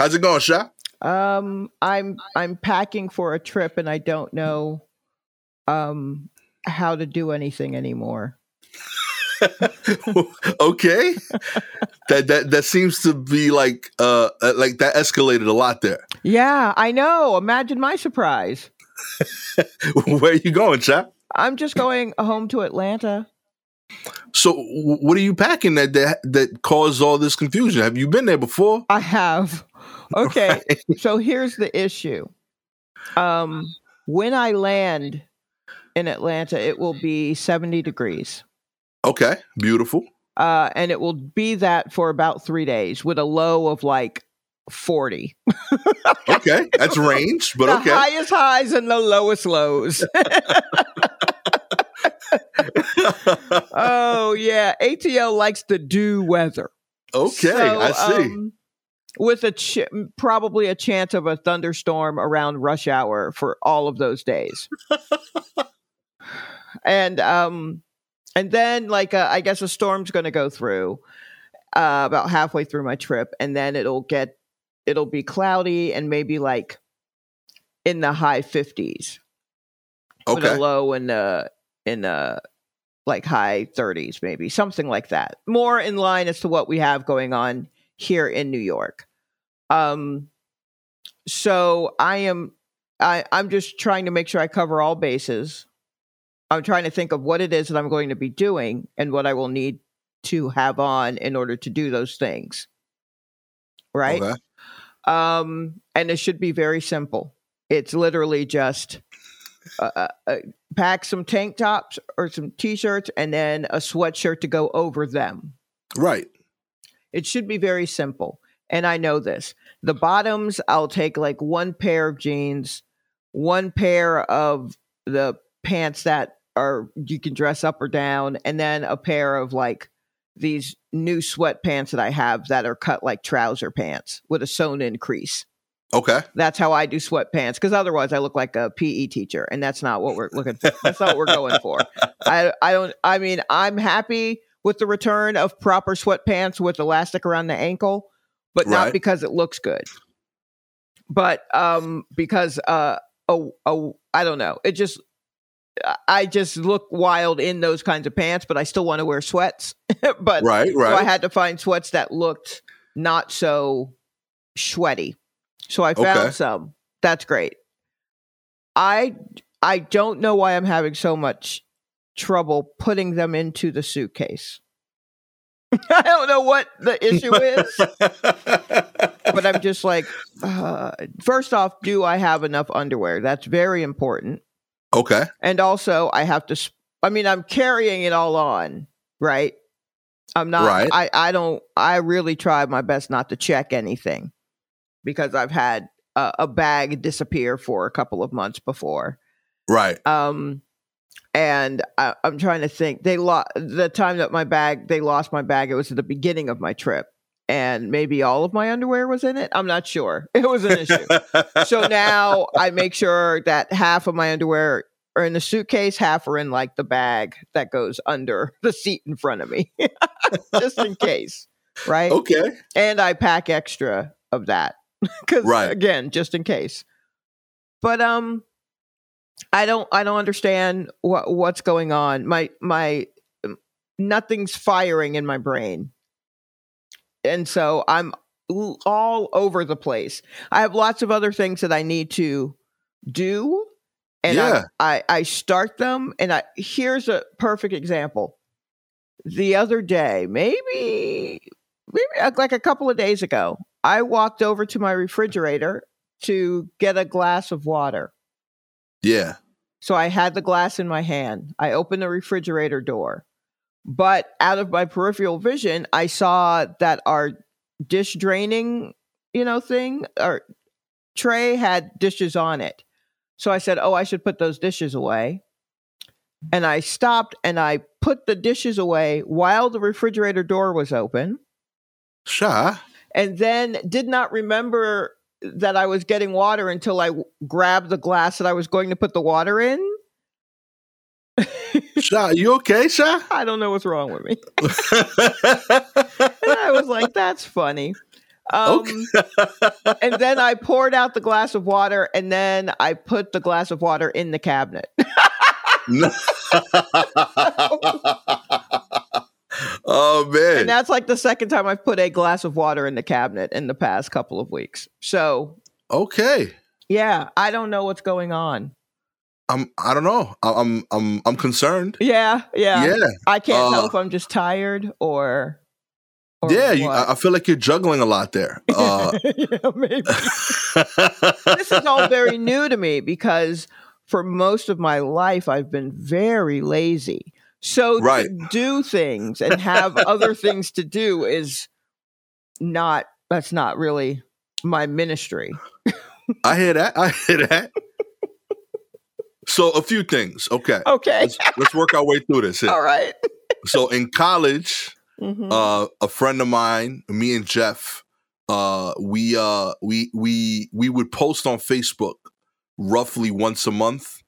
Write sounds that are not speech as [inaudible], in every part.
How's it going, Sha? Um, I'm I'm packing for a trip, and I don't know um how to do anything anymore. [laughs] okay, that that that seems to be like uh uh, like that escalated a lot there. Yeah, I know. Imagine my surprise. [laughs] Where are you going, chap? I'm just going home to Atlanta. So, what are you packing that that that caused all this confusion? Have you been there before? I have. Okay, [laughs] so here's the issue. Um, when I land in Atlanta, it will be 70 degrees. Okay, beautiful. Uh, and it will be that for about three days with a low of like 40. Okay, that's range, but the okay. highest highs and the lowest lows. [laughs] [laughs] oh, yeah. ATL likes to do weather. okay, So, I see. um, with a ch- probably a chance of a thunderstorm around rush hour for all of those days. [laughs] and um and then like uh, I guess a storm's going to go through uh, about halfway through my trip and then it'll get it'll be cloudy and maybe like in the high 50s okay, low in the in the like high 30s maybe something like that. More in line as to what we have going on here in new york um so i am i i'm just trying to make sure i cover all bases i'm trying to think of what it is that i'm going to be doing and what i will need to have on in order to do those things right okay. um, and it should be very simple. It's literally just uh, uh, uh, pack some tank tops or some t-shirts and then a sweatshirt to go over them. Right. It should be very simple. And I know this. The bottoms, I'll take like one pair of jeans, one pair of the pants that are you can dress up or down, and then a pair of like these new sweatpants that I have that are cut like trouser pants with a sewn in crease. Okay. That's how I do sweatpants because otherwise I look like a PE teacher, and that's not what we're looking for. That's not what we're going for. I I don't. I mean, I'm happy with the return of proper sweatpants with elastic around the ankle, but not because it looks good, but um because uh oh oh I don't know. It just I just look wild in those kinds of pants, but I still want to wear sweats. [laughs] but Right. right. so I had to find sweats that looked not so sweaty. So I found Okay. some. That's great. I I don't know why I'm having so much trouble putting them into the suitcase. [laughs] I don't know what the issue is, [laughs] but I'm just like, uh, first off, do I have enough underwear? That's very important. okay. And also, I have to. Sp- I mean, I'm carrying it all on, right? I'm not. Right. I. I don't. I really try my best not to check anything because I've had a, a bag disappear for a couple of months before. Right. Um, and I, I'm trying to think. They lost the time that my bag. They lost my bag. It was at the beginning of my trip, and maybe all of my underwear was in it. I'm not sure. [laughs] It was an issue so now I make sure that half of my underwear are in the suitcase, half are in like the bag that goes under the seat in front of me, [laughs] just in case, right? okay. And I pack extra of that [laughs] because, Right. again, just in case. But um, I don't, I don't understand what what's going on. My my um, nothing's firing in my brain, and so I'm all over the place. I have lots of other things that I need to do, and Yeah. I, I I start them. And I here's a perfect example. The other day, maybe maybe uh, like a couple of days ago, I walked over to my refrigerator to get a glass of water. Yeah. So I had the glass in my hand. I opened the refrigerator door. But out of my peripheral vision, I saw that our dish draining, you know, thing or tray had dishes on it. So I said, "Oh, I should put those dishes away." And I stopped and I put the dishes away while the refrigerator door was open Sha. and then did not remember that I was getting water until I w- grabbed the glass that I was going to put the water in. [laughs] Sha, you okay, Sha? I don't know what's wrong with me. [laughs] And I was like, that's funny. Um, Okay. and then I poured out the glass of water, and then I put the glass of water in the cabinet. [laughs] No. Oh man. and that's like the second time I've put a glass of water in the cabinet in the past couple of weeks. So okay. yeah, I don't know what's going on. I'm I don't know. I'm I'm I'm concerned. Yeah, yeah. Yeah. I can't tell Uh, if I'm just tired or. or yeah, you. I I feel like you're juggling a lot there. [laughs] Uh, yeah, maybe. [laughs] this is all very new to me because for most of my life I've been very lazy. So Right. to do things and have other things to do is not that's not really my ministry. I hear that. I hear that. So a few things. Okay. Okay. Let's, let's work our way through this. here. All right. So in college, Mhm. uh, a friend of mine, me and Jeff, uh, we uh, we we we would post on Facebook roughly once a month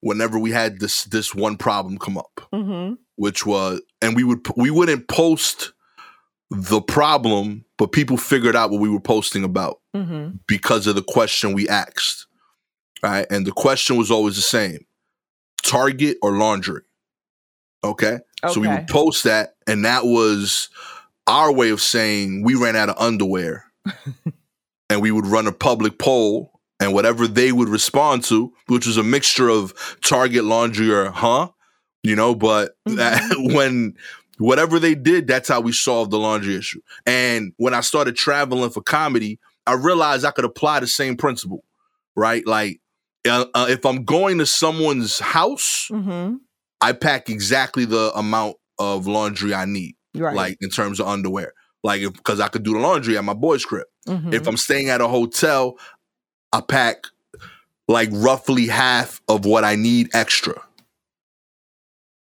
whenever we had this this one problem come up, Mhm. which was, and we would we wouldn't post the problem, but people figured out what we were posting about Mhm. because of the question we asked. Right. And the question was always the same Target or laundry. Okay. So we would post that, and that was our way of saying we ran out of underwear. [laughs] and we would run a public poll, and whatever they would respond to, which was a mixture of Target, laundry, or huh, you know, but [laughs] when whatever they did, that's how we solved the laundry issue. And when I started traveling for comedy, I realized I could apply the same principle, right? Like, uh, uh, if I'm going to someone's house, Mhm. I pack exactly the amount of laundry I need, Right. like in terms of underwear. Like, because I could do the laundry at my boy's crib. Mhm. If I'm staying at a hotel, I pack like roughly half of what I need extra.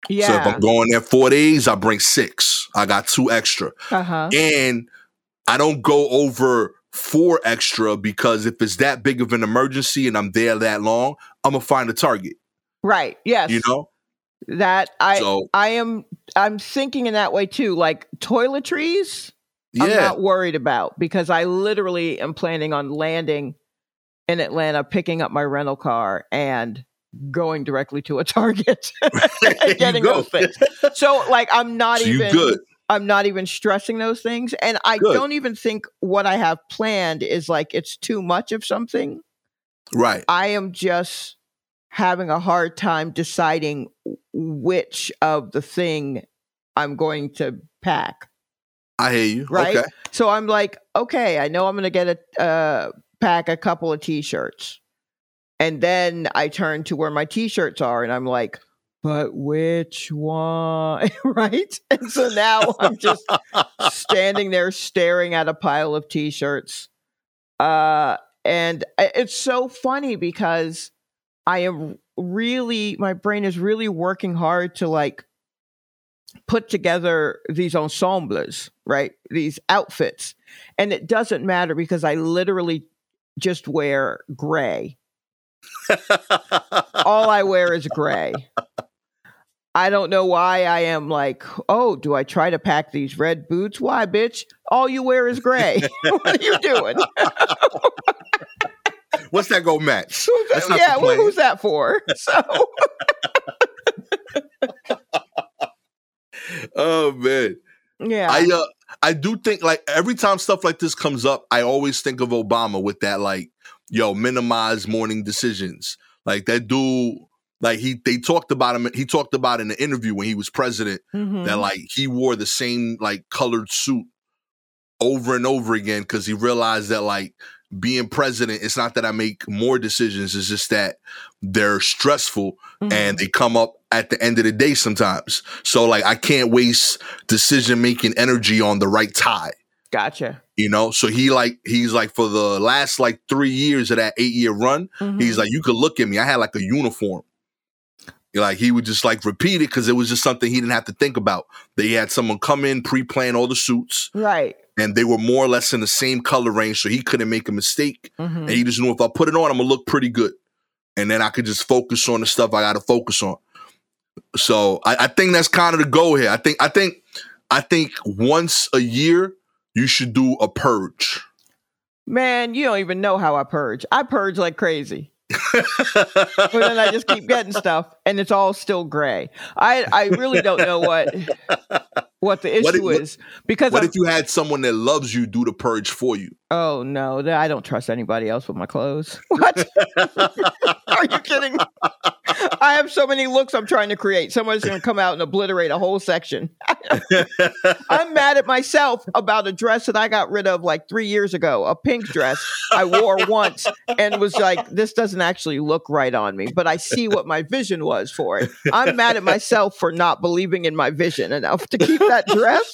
yeah. So if I'm going there four days, I bring six. I got two extra. uh-huh. And I don't go over four extra because if it's that big of an emergency and I'm there that long, I'm gonna find a target. Right. Yes. You know? that I so I am I'm thinking in that way too. Like toiletries, yeah. I'm not worried about because I literally am planning on landing in Atlanta, picking up my rental car and going directly to a [laughs] Target and [laughs] getting those things. So like I'm not So even good. I'm not even stressing those things. And I Good. don't even think what I have planned is like it's too much of something. Right. I am just having a hard time deciding which of the thing I'm going to pack. I hear you. Right? Okay. So I'm like, okay, I know I'm going to get a uh, pack a couple of t-shirts. And then I turn to where my t-shirts are and I'm like, but which one? [laughs] right? And so now I'm just standing there staring at a pile of t-shirts. Uh and it's so funny because I am really my brain is really working hard to like put together these ensembles, right? These outfits. And it doesn't matter because I literally just wear gray. All I wear is gray. I don't know why I am like, oh, do I try to pack these red boots? Why, bitch? All you wear is gray. [laughs] what are you doing? [laughs] What's that go match? Who's That's that- not yeah, plan. who's that for? [laughs] So, Oh man. yeah. I uh I do think like every time stuff like this comes up, I always think of Obama with that like, yo, minimize morning decisions. Like that dude, like he they talked about him, he talked about in the interview when he was president Mhm. that like he wore the same like colored suit over and over again because he realized that like being president, it's not that I make more decisions, it's just that they're stressful Mhm. and they come up at the end of the day sometimes. So like I can't waste decision making energy on the right tie. gotcha. You know, so he like he's like for the last like three years of that eight year run, he's Mhm. like, you could look at me. I had like a uniform. Like he would just like repeat it because it was just something he didn't have to think about. They had someone come in, pre-plan all the suits, right. And they were more or less in the same color range, so he couldn't make a mistake. Mhm. And he just knew if I put it on, I'm gonna look pretty good. And then I could just focus on the stuff I gotta focus on. So I, I think that's kind of the goal here. I think I think I think once a year you should do a purge. Man, you don't even know how I purge. I purge like crazy. but then I just keep getting [laughs] stuff, and it's all still gray. I I really don't know what [laughs] what the issue What if- is because what I'm, if you had someone that loves you do the purge for you? oh no, I don't trust anybody else with my clothes. [laughs] What are you kidding? I have so many looks I'm trying to create. Someone's going to come out and obliterate a whole section. [laughs] I'm mad at myself about a dress that I got rid of like three years ago, a pink dress I wore once and was like, this doesn't actually look right on me, but I see what my vision was for it. I'm mad at myself for not believing in my vision enough to keep that dress.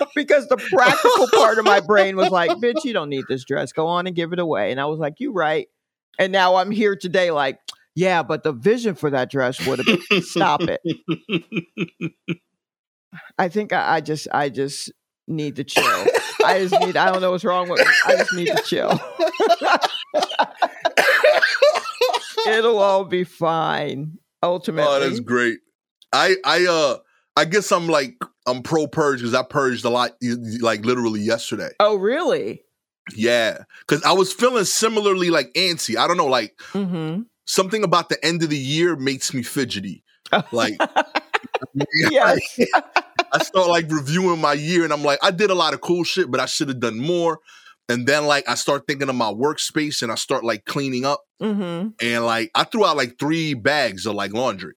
[laughs] because the practical part of my brain was like, [laughs] bitch, you don't need this dress. Go on and give it away. And I was like, you right. And now I'm here today, like, yeah, but the vision for that dress would have been [laughs] stop it. I think I, I just I just need to chill. I just need I don't know what's wrong with me. I just need to chill. It'll all be fine. Ultimately. Oh, that's great. I I uh I guess I'm like I'm pro purge because I purged a lot like literally yesterday. oh, really? Yeah, because I was feeling similarly like antsy. I don't know, like Mm-hmm. something about the end of the year makes me fidgety. Like [laughs] [laughs] yes. [laughs] I start like reviewing my year and I'm like, I did a lot of cool shit, but I should have done more. And then like I start thinking of my workspace and I start like cleaning up Mm-hmm. and like I threw out like three bags of like laundry.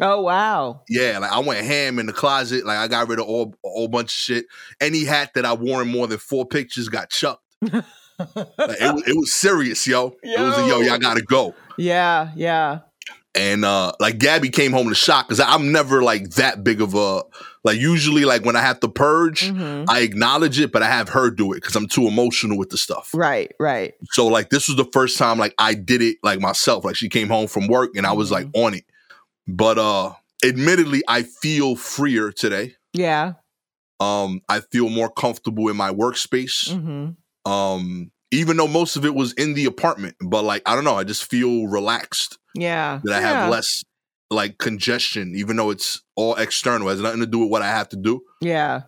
Oh wow. Yeah, like I went ham in the closet. Like I got rid of all a whole bunch of shit. Any hat that I wore in more than four pictures got chucked. Like, it, was, it was serious, yo. It was a, yo, Yo. y'all gotta go. yeah, yeah. And uh like Gabby came home to shock because I'm never like that big of a like usually like when I have to purge, Mhm. I acknowledge it, but I have her do it because I'm too emotional with the stuff. Right, right. So like this was the first time like I did it like myself. Like she came home from work and I was like Mm-hmm. on it. But uh admittedly, I feel freer today. Yeah. Um, I feel more comfortable in my workspace. Mm-hmm. Um, even though most of it was in the apartment, but like I don't know, I just feel relaxed Yeah. that I yeah. have less like congestion, even though it's all external. It has nothing to do with what I have to do. Yeah.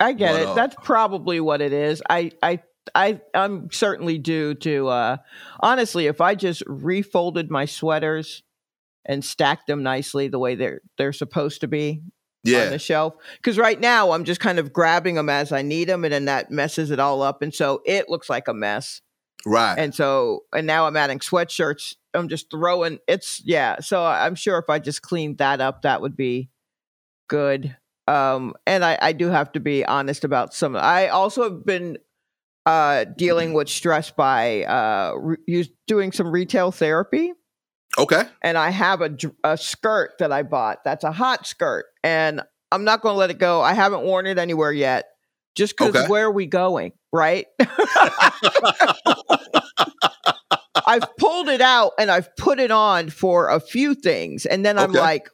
I get But, it. uh, That's probably what it is. I I I I'm certainly due to uh honestly, if I just refolded my sweaters and stack them nicely the way they're they're supposed to be yeah. on the shelf. Because right now I'm just kind of grabbing them as I need them and then that messes it all up and so it looks like a mess. Right. and so and now I'm adding sweatshirts. I'm just throwing it's yeah so I'm sure if I just cleaned that up that would be good. Um and I I do have to be honest about some I also have been uh dealing with stress by uh re- doing some retail therapy okay. and I have a, a skirt that I bought that's a hot skirt, and I'm not going to let it go. I haven't worn it anywhere yet, just because Okay. where are we going, right? [laughs] I've pulled it out and I've put it on for a few things, and then I'm Okay. like,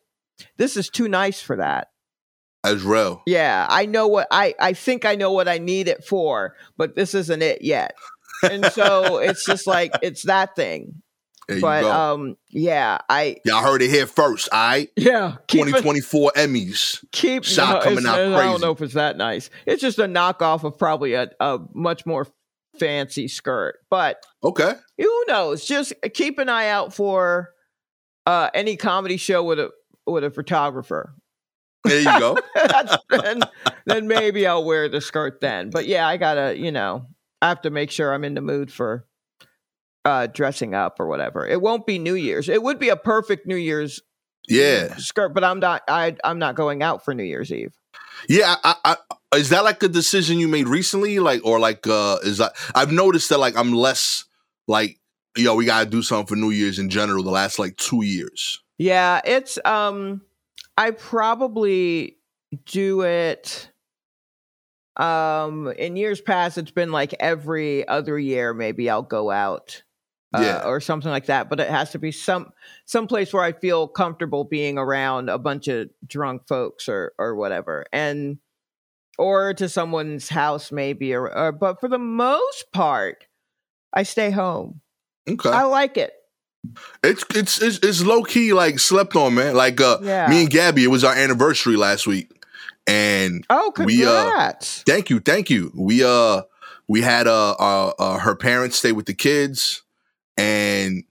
this is too nice for that. As real. Yeah, I know what I I think I know what I need it for, but this isn't it yet. And so it's just like it's that thing. There but um yeah, I Y'all heard it here first, all right? yeah, keep it- 2024 Emmys. keep Shot no, coming out I don't know if it's that nice. It's just a knockoff of probably a, a much more fancy skirt. But Okay. who knows? Just keep an eye out for uh, any comedy show with a with a photographer. There you go. [laughs] Then, then maybe I'll wear the skirt then. But yeah, I gotta, you know, I have to make sure I'm in the mood for uh dressing up or whatever. It won't be New Year's. It would be a perfect New Year's Yeah. skirt, but I'm not I I'm not going out for New Year's Eve. Yeah, I, I, is that like a decision you made recently, like, or like, uh, is that I've noticed that like I'm less like, yo, we gotta do something for New Year's in general. The last like two years. Yeah, it's um I probably do it um in years past it's been like every other year maybe I'll go out uh, Yeah. or something like that, but it has to be some some place where I feel comfortable being around a bunch of drunk folks or or whatever. And or to someone's house maybe or, or but for the most part I stay home. Okay, I like it. it's, it's it's it's low key like slept on, man. Like, uh, Yeah. me and Gabby, it was our anniversary last week, and Oh, We, uh, thank you, thank you. We uh we had uh, uh, uh her parents stay with the kids, and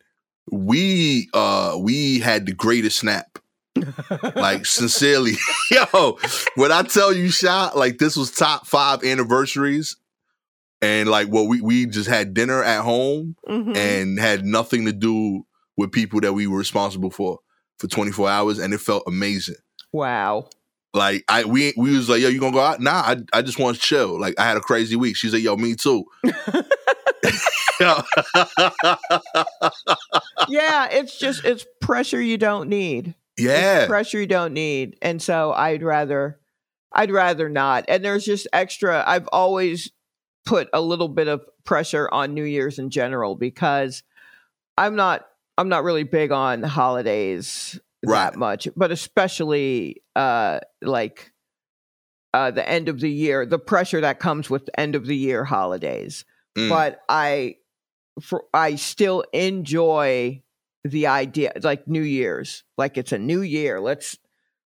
we uh we had the greatest snap. Like [laughs] sincerely, [laughs] yo, when I tell you, shot like this was top five anniversaries, and like what we we just had dinner at home Mhm. and had nothing to do with people that we were responsible for for 24 hours, and it felt amazing. wow. Like I we we was like, yo, you gonna go out? Nah, I I just want to chill. Like I had a crazy week. She's like, yo, me too. [laughs] [laughs] Yeah, it's just it's pressure you don't need. It's yeah. pressure you don't need, and so I'd rather, I'd rather not. And there's just extra. I've always put a little bit of pressure on New Year's in general because I'm not, I'm not really big on holidays Right. that much, but especially uh like uh the end of the year, the pressure that comes with end of the year holidays Mm. but I for I still enjoy the idea like New Year's. Like it's a new year. Let's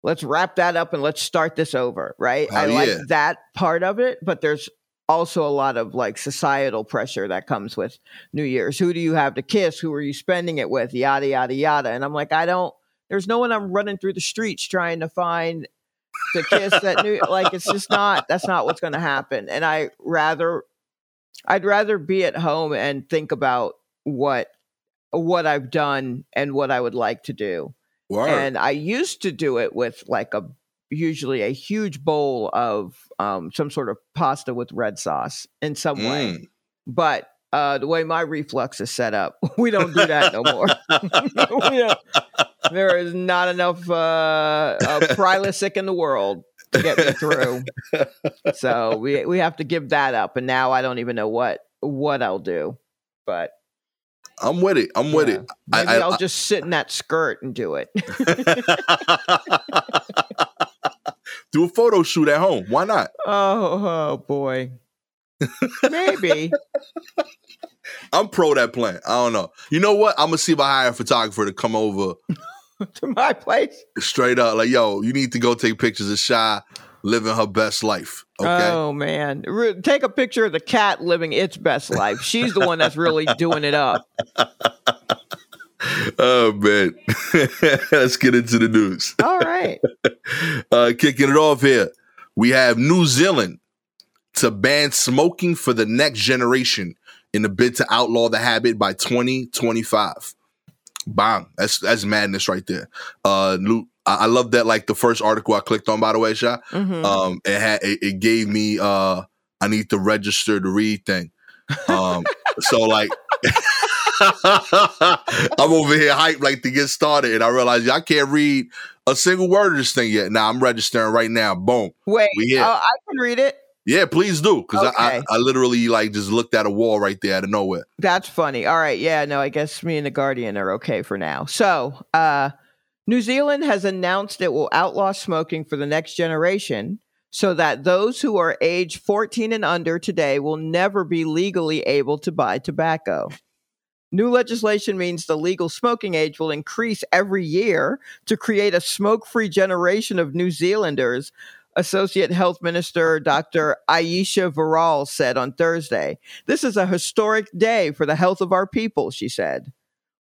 let's wrap that up and let's start this over, right? I Hell like that part of it, but there's also a lot of like societal pressure that comes with New Year's. Who do you have to kiss? Who are you spending it with? Yada yada yada. And I'm like, I don't there's no one I'm running through the streets trying to find to kiss that new like it's just not that's not what's going to happen and i rather i'd rather be at home and think about what what i've done and what i would like to do Word. and i used to do it with like a usually a huge bowl of um, some sort of pasta with red sauce in some way Mm. but uh, the way my reflux is set up [laughs] we don't do that no more [laughs] there is not enough uh, uh, [laughs] Prilosec in the world to get me through. So we we have to give that up, and now I don't even know what what I'll do. But I'm with it. I'm with yeah, it. I- maybe I- will just sit in that skirt and do it. [laughs] Do a photo shoot at home. Why not? oh, oh boy, [laughs] maybe. I'm pro that plan. I don't know. You know what? I'm gonna see if I hire a photographer to come over [laughs] to my place. straight up. Like, yo, you need to go take pictures of Shy living her best life. Okay. Oh man, Re- take a picture of the cat living its best life. She's the one that's really doing it up. [laughs] Oh man. [laughs] Let's get into the news. All right. Uh, kicking it off here, we have New Zealand to ban smoking for the next generation in a bid to outlaw the habit by 2025. Bang. That's that's madness right there. Uh, I, I love that. Like the first article I clicked on, by the way, Sha. Mhm. Um, it had it, it gave me uh, I need to register to read thing. Um, [laughs] so like. [laughs] I'm over here hyped like to get started, and I realize I can't read a single word of this thing yet. Now I'm registering right now. Boom. Wait, we here. oh, I can read it. Yeah, please do, because I, I I literally like just looked at a wall right there out of nowhere. That's funny. All right. Yeah, no, I guess me and the Guardian are okay for now. So, uh, New Zealand has announced it will outlaw smoking for the next generation so that those who are age 14 and under today will never be legally able to buy tobacco. New legislation means the legal smoking age will increase every year to create a smoke free generation of New Zealanders, Associate Health Minister Dr. Ayesha Verrall said on Thursday. This is a historic day for the health of our people, she said.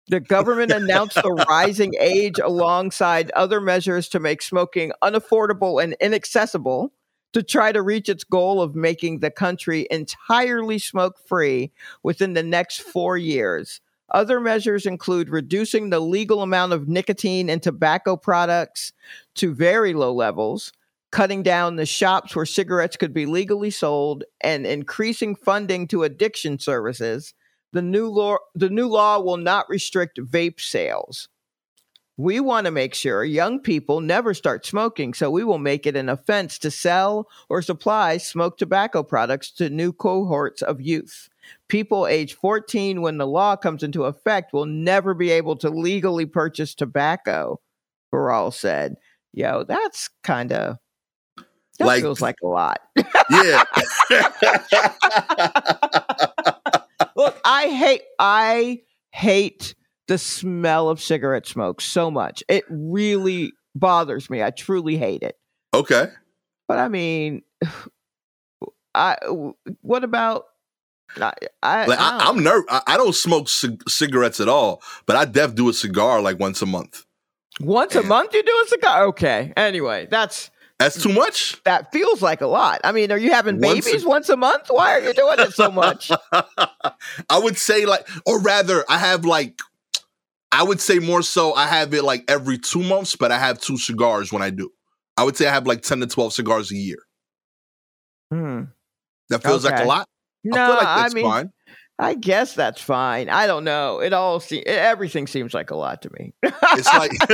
The government [laughs] announced the rising age alongside other measures to make smoking unaffordable and inaccessible to try to reach its goal of making the country entirely smoke free within the next four years. Other measures include reducing the legal amount of nicotine in tobacco products to very low levels, cutting down the shops where cigarettes could be legally sold, and increasing funding to addiction services. The new law, the new law will not restrict vape sales. We want to make sure young people never start smoking, so we will make it an offense to sell or supply smoked tobacco products to new cohorts of youth. People age 14 when the law comes into effect will never be able to legally purchase tobacco, Verrall said. Yo, that's kind of that Like- feels like a lot. Yeah. [laughs] Look, I hate I hate the smell of cigarette smoke so much. It really bothers me. I truly hate it. okay. but I mean, [sighs] I what about? I, I, Like I I'm nervous. I, I don't smoke c- cigarettes at all, but I def do a cigar like once a month. once a month you do a cigar. Okay. Anyway, that's That's too much. that feels like a lot. I mean, are you having Once a- babies once a month? Why are you doing it so much? [laughs] I would say like, or rather, I have like, I would say more so. I have it like every two months, but I have two cigars when I do. I would say I have like ten to twelve cigars a year. Hmm. That feels like a lot. No, I feel like I mean, fine. I guess that's fine. I don't know. It all se- everything seems like a lot to me. It's like [laughs]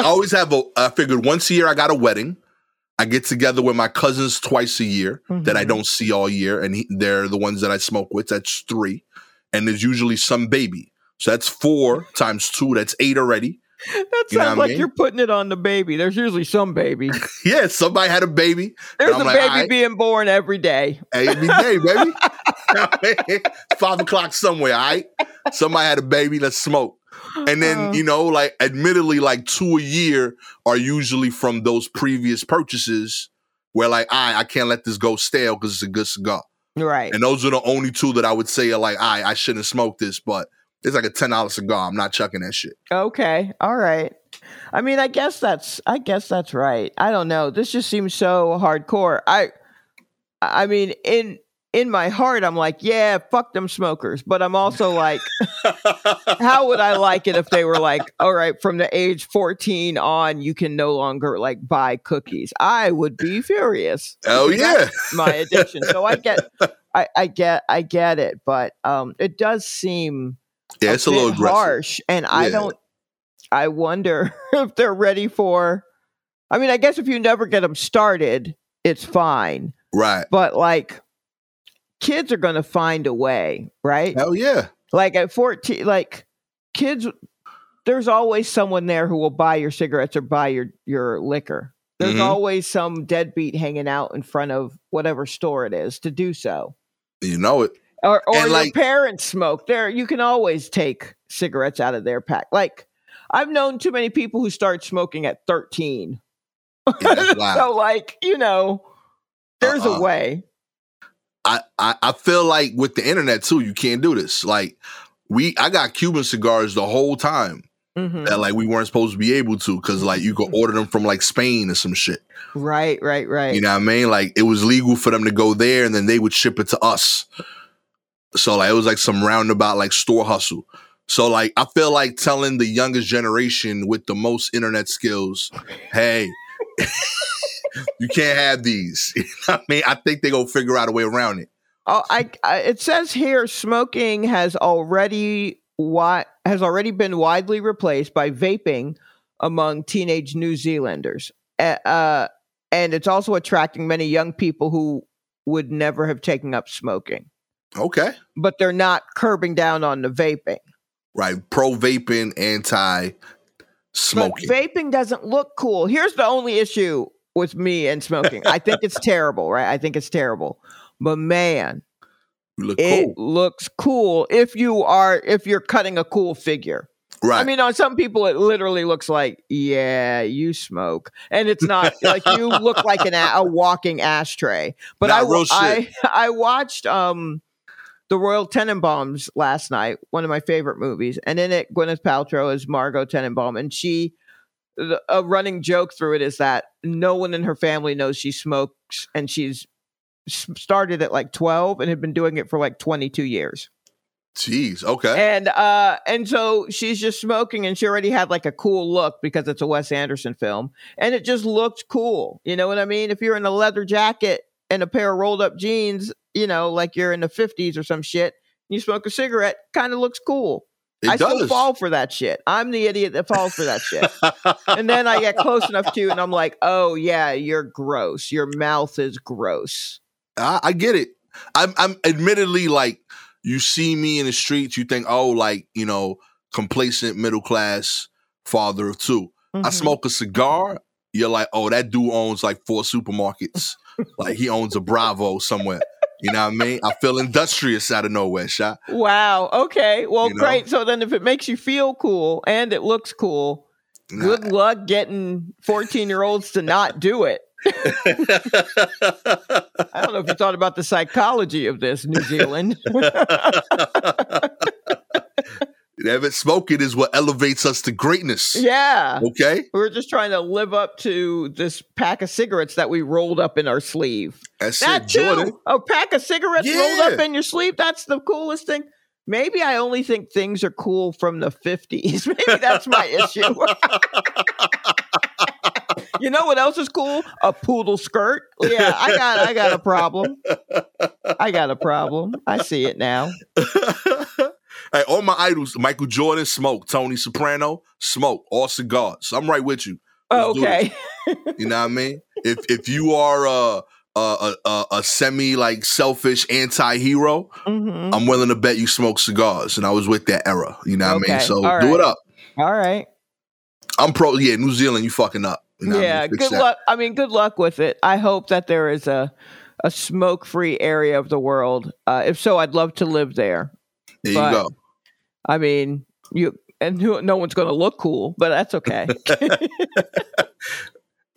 I always have a. I figured once a year I got a wedding. I get together with my cousins twice a year that I Mhm. don't see all year, and he, they're the ones that I smoke with. That's three, and there's usually some baby. So that's four times two. That's eight already. [laughs] That You know sounds what I like mean? you're putting it on the baby. There's usually some baby. [laughs] Yeah, somebody had a baby. There's a like, baby "Alright." being born every day. Every day, baby. [laughs] Five o'clock somewhere, all right? Somebody had a baby, let's smoke. And then, Uh. you know, like admittedly, like two a year are usually from those previous purchases where like, I I can't let this go stale because it's a good cigar. Right. And those are the only two that I would say are like, I I shouldn't smoke this, but it's like a ten dollar cigar. I'm not chucking that shit. Okay. All right. I mean, I guess that's I guess that's right. I don't know. This just seems so hardcore. I I mean, in in my heart I'm like, yeah, fuck them smokers, but I'm also like how would I like it if they were like, all right, from the age 14 on you can no longer like buy cookies. I would be furious. Oh yeah. my addiction. So I get I, I get I get it, but um it does seem Yeah, it's a little aggressive. harsh and i don't i wonder [laughs] if they're ready for i mean i guess if you never get them started it's fine Right. but like kids are going to find a way right Hell yeah. like at 14 like kids there's always someone there who will buy your cigarettes or buy your your liquor there's Mhm. always some deadbeat hanging out in front of whatever store it is to do so You know it. or or And, your like- parents smoke there you can always take cigarettes out of their pack like i've known too many people who start smoking at 13 Yeah, [laughs] so like you know there's Uh-uh. a way I, I I feel like with the internet too, you can't do this. Like we, I got Cuban cigars the whole time Mhm. that like we weren't supposed to be able to because like you could order them from like Spain or some shit. right right right You know what I mean? Like it was legal for them to go there and then they would ship it to us. So like it was like some roundabout like store hustle. So like I feel like telling the youngest generation with the most internet skills, hey, you can't have these. [laughs] You know what I mean, I think they're gonna figure out a way around it. Oh, I, I it says here smoking has already wi- has already been widely replaced by vaping among teenage New Zealanders. Uh, and it's also attracting many young people who would never have taken up smoking. Okay. But they're not curbing down on the vaping. right? Pro vaping, anti smoking. Vaping doesn't look cool. Here's the only issue with me and smoking. I think it's terrible, right? I think it's terrible. But man, look it cool, looks cool if you are if you're cutting a cool figure. right? I mean, on some people, it literally looks like, yeah, you smoke, and it's not like you look like an a, a walking ashtray. But Nah, I, I. [laughs] I watched um the Royal Tenenbaums last night, one of my favorite movies, and in it, Gwyneth Paltrow is Margot Tenenbaum, and she. The- A running joke through it is that no one in her family knows she smokes, and she's started at like 12 and had been doing it for like 22 years Jeez, okay. and uh and so she's just smoking and she already had like a cool look because it's a Wes Anderson film and it just looked cool. You know what I mean? If you're in a leather jacket and a pair of rolled up jeans, you know, like you're in the 50s or some shit, you smoke a cigarette, kind of looks cool. It I does. still fall for that shit. I'm the idiot that falls for that shit. and then I get close enough to and I'm like, "Oh yeah, you're gross. Your mouth is gross." I, I get it. I'm, I'm admittedly like you see me in the streets, you think, oh, like you know, complacent middle class father of 2 I Mhm. smoke a cigar. You're like, oh, that dude owns like four supermarkets. like he owns a Bravo somewhere. You know what I mean? I feel industrious out of nowhere, shot. Wow. Okay. Well, You know? great. So then, if it makes you feel cool and it looks cool, Nah, good luck getting 14 year olds to not do it. [laughs] I don't know if you thought about the psychology of this, New Zealand. [laughs] Evan, smoking is what elevates us to greatness. yeah. Okay? We're just trying to live up to this pack of cigarettes that we rolled up in our sleeve. That's That it, too. Jordan. A pack of cigarettes rolled up in your sleeve. That's the coolest thing. Maybe I only think things are cool from the 50s. [laughs] Maybe that's my issue. [laughs] you know what else is cool? A poodle skirt. Yeah, I got I got a problem. I got a problem. I see it now. [laughs] hey, all my idols, Michael Jordan, smoke. Tony Soprano, smoke. All cigars. So I'm right with you. Oh, okay. You know what I mean? If if you are a a, a, a semi like selfish anti-hero, Mhm. I'm willing to bet you smoke cigars. And I was with that era. You know what I mean? So do it up. All right. I'm pro yeah, New Zealand, you fucking up. You know what I yeah, mean? Good that. luck. I mean, good luck with it. I hope that there is a a smoke-free area of the world. Uh, if so, I'd love to live there. There but- you go. I mean, you and who, no one's going to look cool, but that's okay. [laughs] [laughs]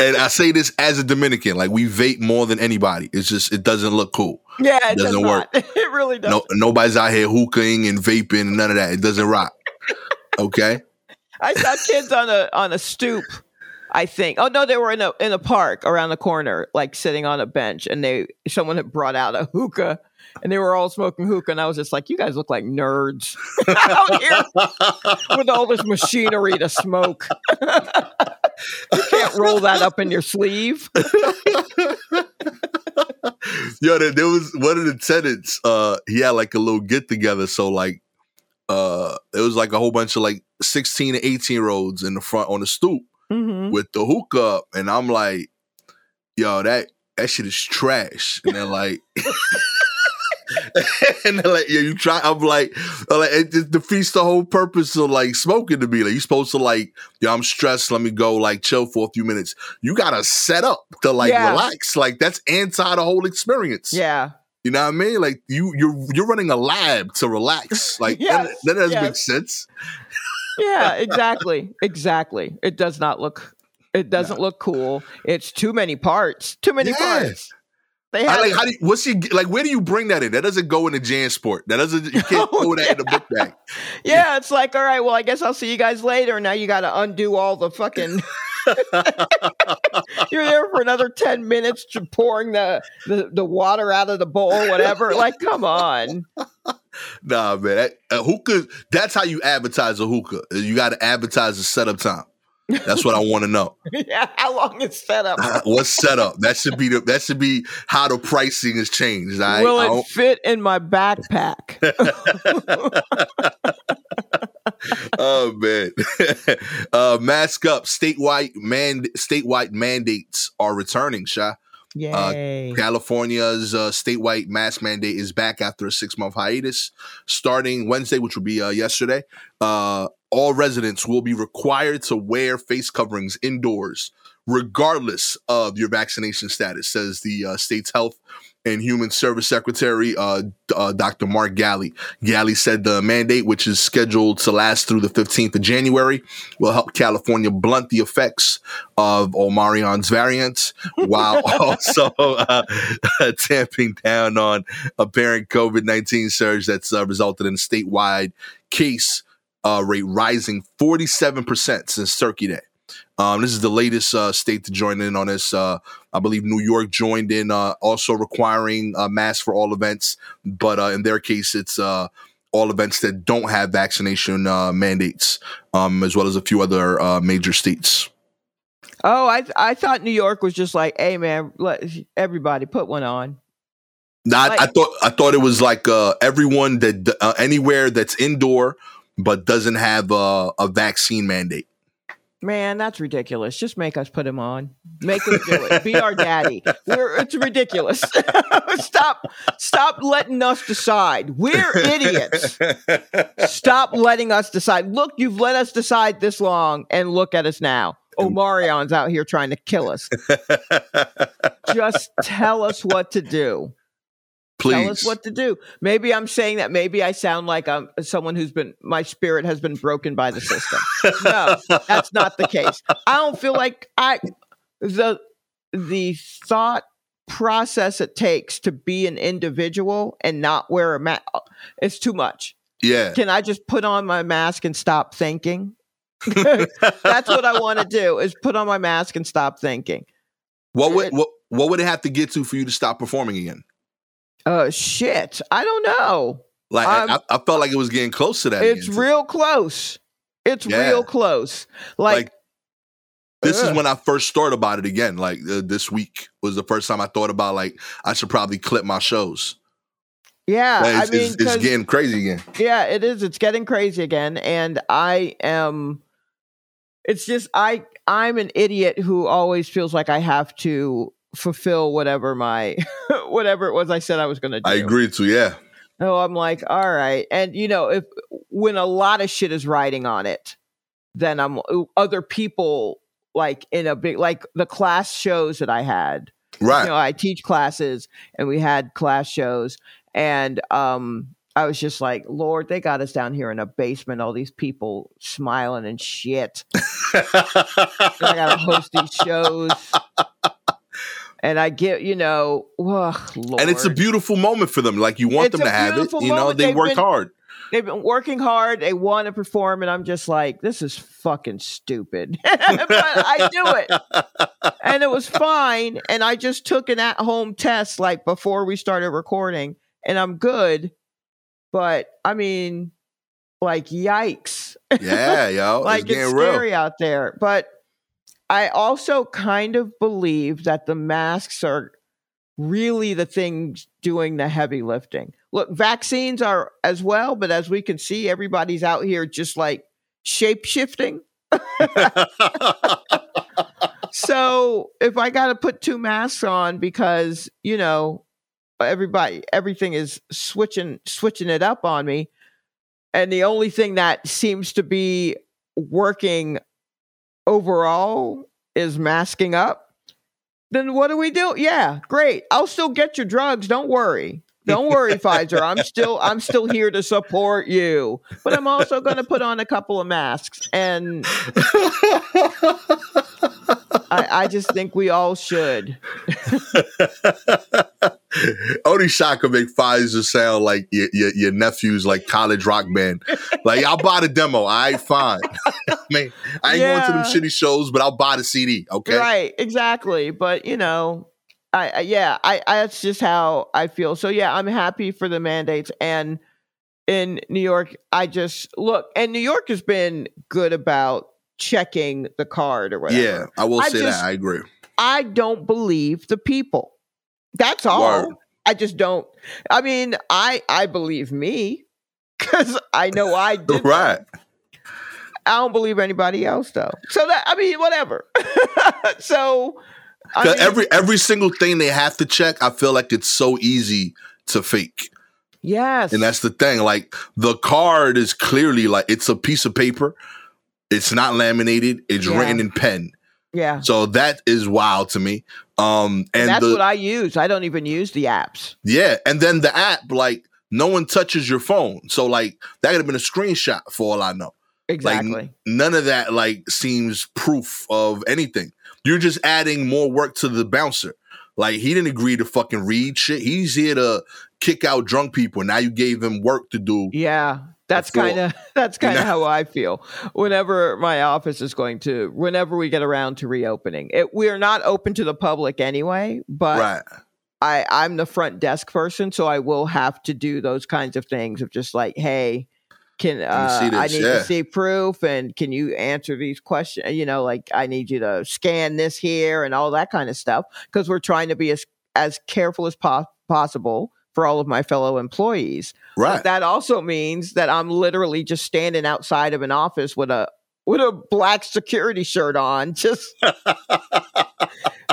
And I say this as a Dominican, like we vape more than anybody. It's just it doesn't look cool. yeah, it does Doesn't not. [laughs] It really does. No, nobody's out here hookahing and vaping and none of that. It doesn't rock. Okay. I saw kids on a on a stoop. I think. Oh no, they were in a in a park around the corner, like sitting on a bench, and they someone had brought out a hookah, and they were all smoking hookah, and I was just like, you guys look like nerds [laughs] out here with all this machinery to smoke. [laughs] you can't roll that up in your sleeve. [laughs] Yo, there, there was one of the tenants. Uh, he had like a little get together. So like, uh, it was like a whole bunch of like sixteen and eighteen year olds in the front on the stoop hmm with the hookah, up. and I'm like, yo, that that shit is trash. And they're like. [laughs] and they're like, yeah, you try. I'm like, I'm like, it just defeats the whole purpose of like smoking to be like, you're supposed to like, yo, I'm stressed. Let me go like chill for a few minutes. You gotta set up to like Yeah. relax. Like that's anti the whole experience. Yeah. You know what I mean? Like you, you're you're running a lab to relax. [laughs] Like Yes, that, that doesn't yes. make sense. Yeah, [laughs] exactly. exactly. It does not look it doesn't look cool. It's too many parts. Too many Yeah. parts. They I like how do you, what's he like? Where do you bring that in? That doesn't go in the JanSport. That doesn't. You can't [laughs] Oh, throw that in the book bag. Yeah, it's like, all right, well, I guess I'll see you guys later. Now you got to undo all the fucking. [laughs] You're there for another 10 minutes to pouring the, the, the water out of the bowl, whatever. Like, come on. Nah, man. That, a hookah. That's how you advertise a hookah. You got to advertise the setup time. That's what I want to know. [laughs] yeah, how long is set up? [laughs] What's setup? That should be the. That should be how the pricing is changed. I, Will it fit in my backpack? [laughs] oh man. uh, mask up. Statewide man. Statewide mandates are returning. Sha. Yay. California's uh, statewide mask mandate is back after a six month hiatus. Starting Wednesday, which will be uh, yesterday, uh, all residents will be required to wear face coverings indoors, regardless of your vaccination status, says the uh, state's health and human service secretary, uh, uh, Dr. Mark Ghaly. Ghaly said the mandate, which is scheduled to last through the 15th of January, will help California blunt the effects of Omarion's variant [laughs] while also uh, [laughs] tamping down on apparent COVID 19 surge that's uh, resulted in statewide case uh, rate rising 47% since Turkey Day. Um, this is the latest uh, state to join in on this. Uh, I believe New York joined in, uh, also requiring uh, masks for all events, but uh, in their case, it's uh, all events that don't have vaccination uh, mandates, um, as well as a few other uh, major states. Oh, I I thought New York was just like, hey man, let everybody put one on. Now, I- I thought I thought it was like uh, everyone that uh, anywhere that's indoor but doesn't have uh, a vaccine mandate. Man, that's ridiculous. Just make us put him on. Make us do it. Be our daddy. We're, it's ridiculous. [laughs] stop, stop letting us decide. We're idiots. Stop letting us decide. Look, you've let us decide this long, and look at us now. Omarion's out here trying to kill us. [laughs] Just tell us what to do. Please, Tell us what to do. Maybe I'm saying that. Maybe I sound like I'm someone who's been my spirit has been broken by the system. No, that's not the case. I don't feel like I the the thought process it takes to be an individual and not wear a mask it's too much. Yeah. Can I just put on my mask and stop thinking? [laughs] That's what I want to do is put on my mask and stop thinking. What would what what would it have to get to for you to stop performing again? Oh shit. I don't know. Like Um, I, I felt like it was getting close to that. It's again. real close. It's Yeah. real close. Like, Like, This is when I first thought about it again. Like uh, this week was the first time I thought about like I should probably clip my shows. yeah, Like, I mean, it's, it's getting crazy again. yeah, it is. It's getting crazy again, and I am. It's just I. I'm an idiot who always feels like I have to fulfill whatever my [laughs] whatever it was I said I was going to do. I agree to yeah. Oh, I'm like, all right, and you know, if when a lot of shit is riding on it, then I'm other people like in a big like the class shows that I had. Right. you know, I teach classes and we had class shows and um I was just like, Lord, they got us down here in a basement, all these people smiling and shit. [laughs] And I gotta host these shows. [laughs] And I get, you know, Lord. and it's a beautiful moment for them. Like you want It's them to have it. You know, they They've worked been- hard. They've been working hard, they want to perform, and I'm just like, this is fucking stupid. [laughs] but I do it. and it was fine. And I just took an at home test like before we started recording, and I'm good. But I mean, like, yikes. [laughs] Yeah, yo. like, it's it's, getting real. scary out there. But I also kind of believe that the masks are really the things doing the heavy lifting. Look, vaccines are as well, but as we can see, everybody's out here just like shape shifting. so if I got to put two masks on because you know everybody everything is switching switching it up on me, and the only thing that seems to be working overall is masking up. Then what do we do? Yeah, great. I'll still get your drugs. Don't worry. Don't worry, [laughs] Pfizer. I'm still I'm still here to support you. But I'm also going to put on a couple of masks and [laughs] I, I just think we all should. [laughs] Only shot can make Pfizer sound like your, your, your nephew's like college rock band. Like I'll buy the demo. I right, fine. [laughs] I mean, I ain't going to them shitty shows, but I'll buy the CD. Okay. Right, exactly. But you know, I, I yeah, I, I that's just how I feel. So yeah, I'm happy for the mandates and in New York, I just look and New York has been good about checking the card or whatever. Yeah, I will I say just- that. I agree. I don't believe the people. That's all. Word. I just don't. I mean, I I believe me because I know I [laughs] did. Right. I don't believe anybody else though. So that I mean, whatever. [laughs] so I mean, every every single thing they have to check, I feel like it's so easy to fake. yes, And that's the thing. Like the card is clearly like it's a piece of paper. It's not laminated. It's Yeah. written in pen. Yeah. So that is wild to me. Um And, and that's the what I use. I don't even use the apps. yeah, and then the app like no one touches your phone. So like that could have been a screenshot for all I know. Exactly. None of that like seems proof of anything. You're just adding more work to the bouncer. Like he didn't agree to fucking read shit. He's here to kick out drunk people. Now you gave him work to do. yeah. That's kind of that's kind of [laughs] how I feel. Whenever my office is going to, whenever we get around to reopening, it, we are not open to the public anyway. But right. I I'm the front desk person, so I will have to do those kinds of things of just like, hey, can uh, I need yeah. to see proof, and can you answer these questions? You know, like I need you to scan this here and all that kind of stuff because we're trying to be as as careful as po- possible for all of my fellow employees. But Right. that also means that I'm literally just standing outside of an office with a with a black security shirt on, [laughs] just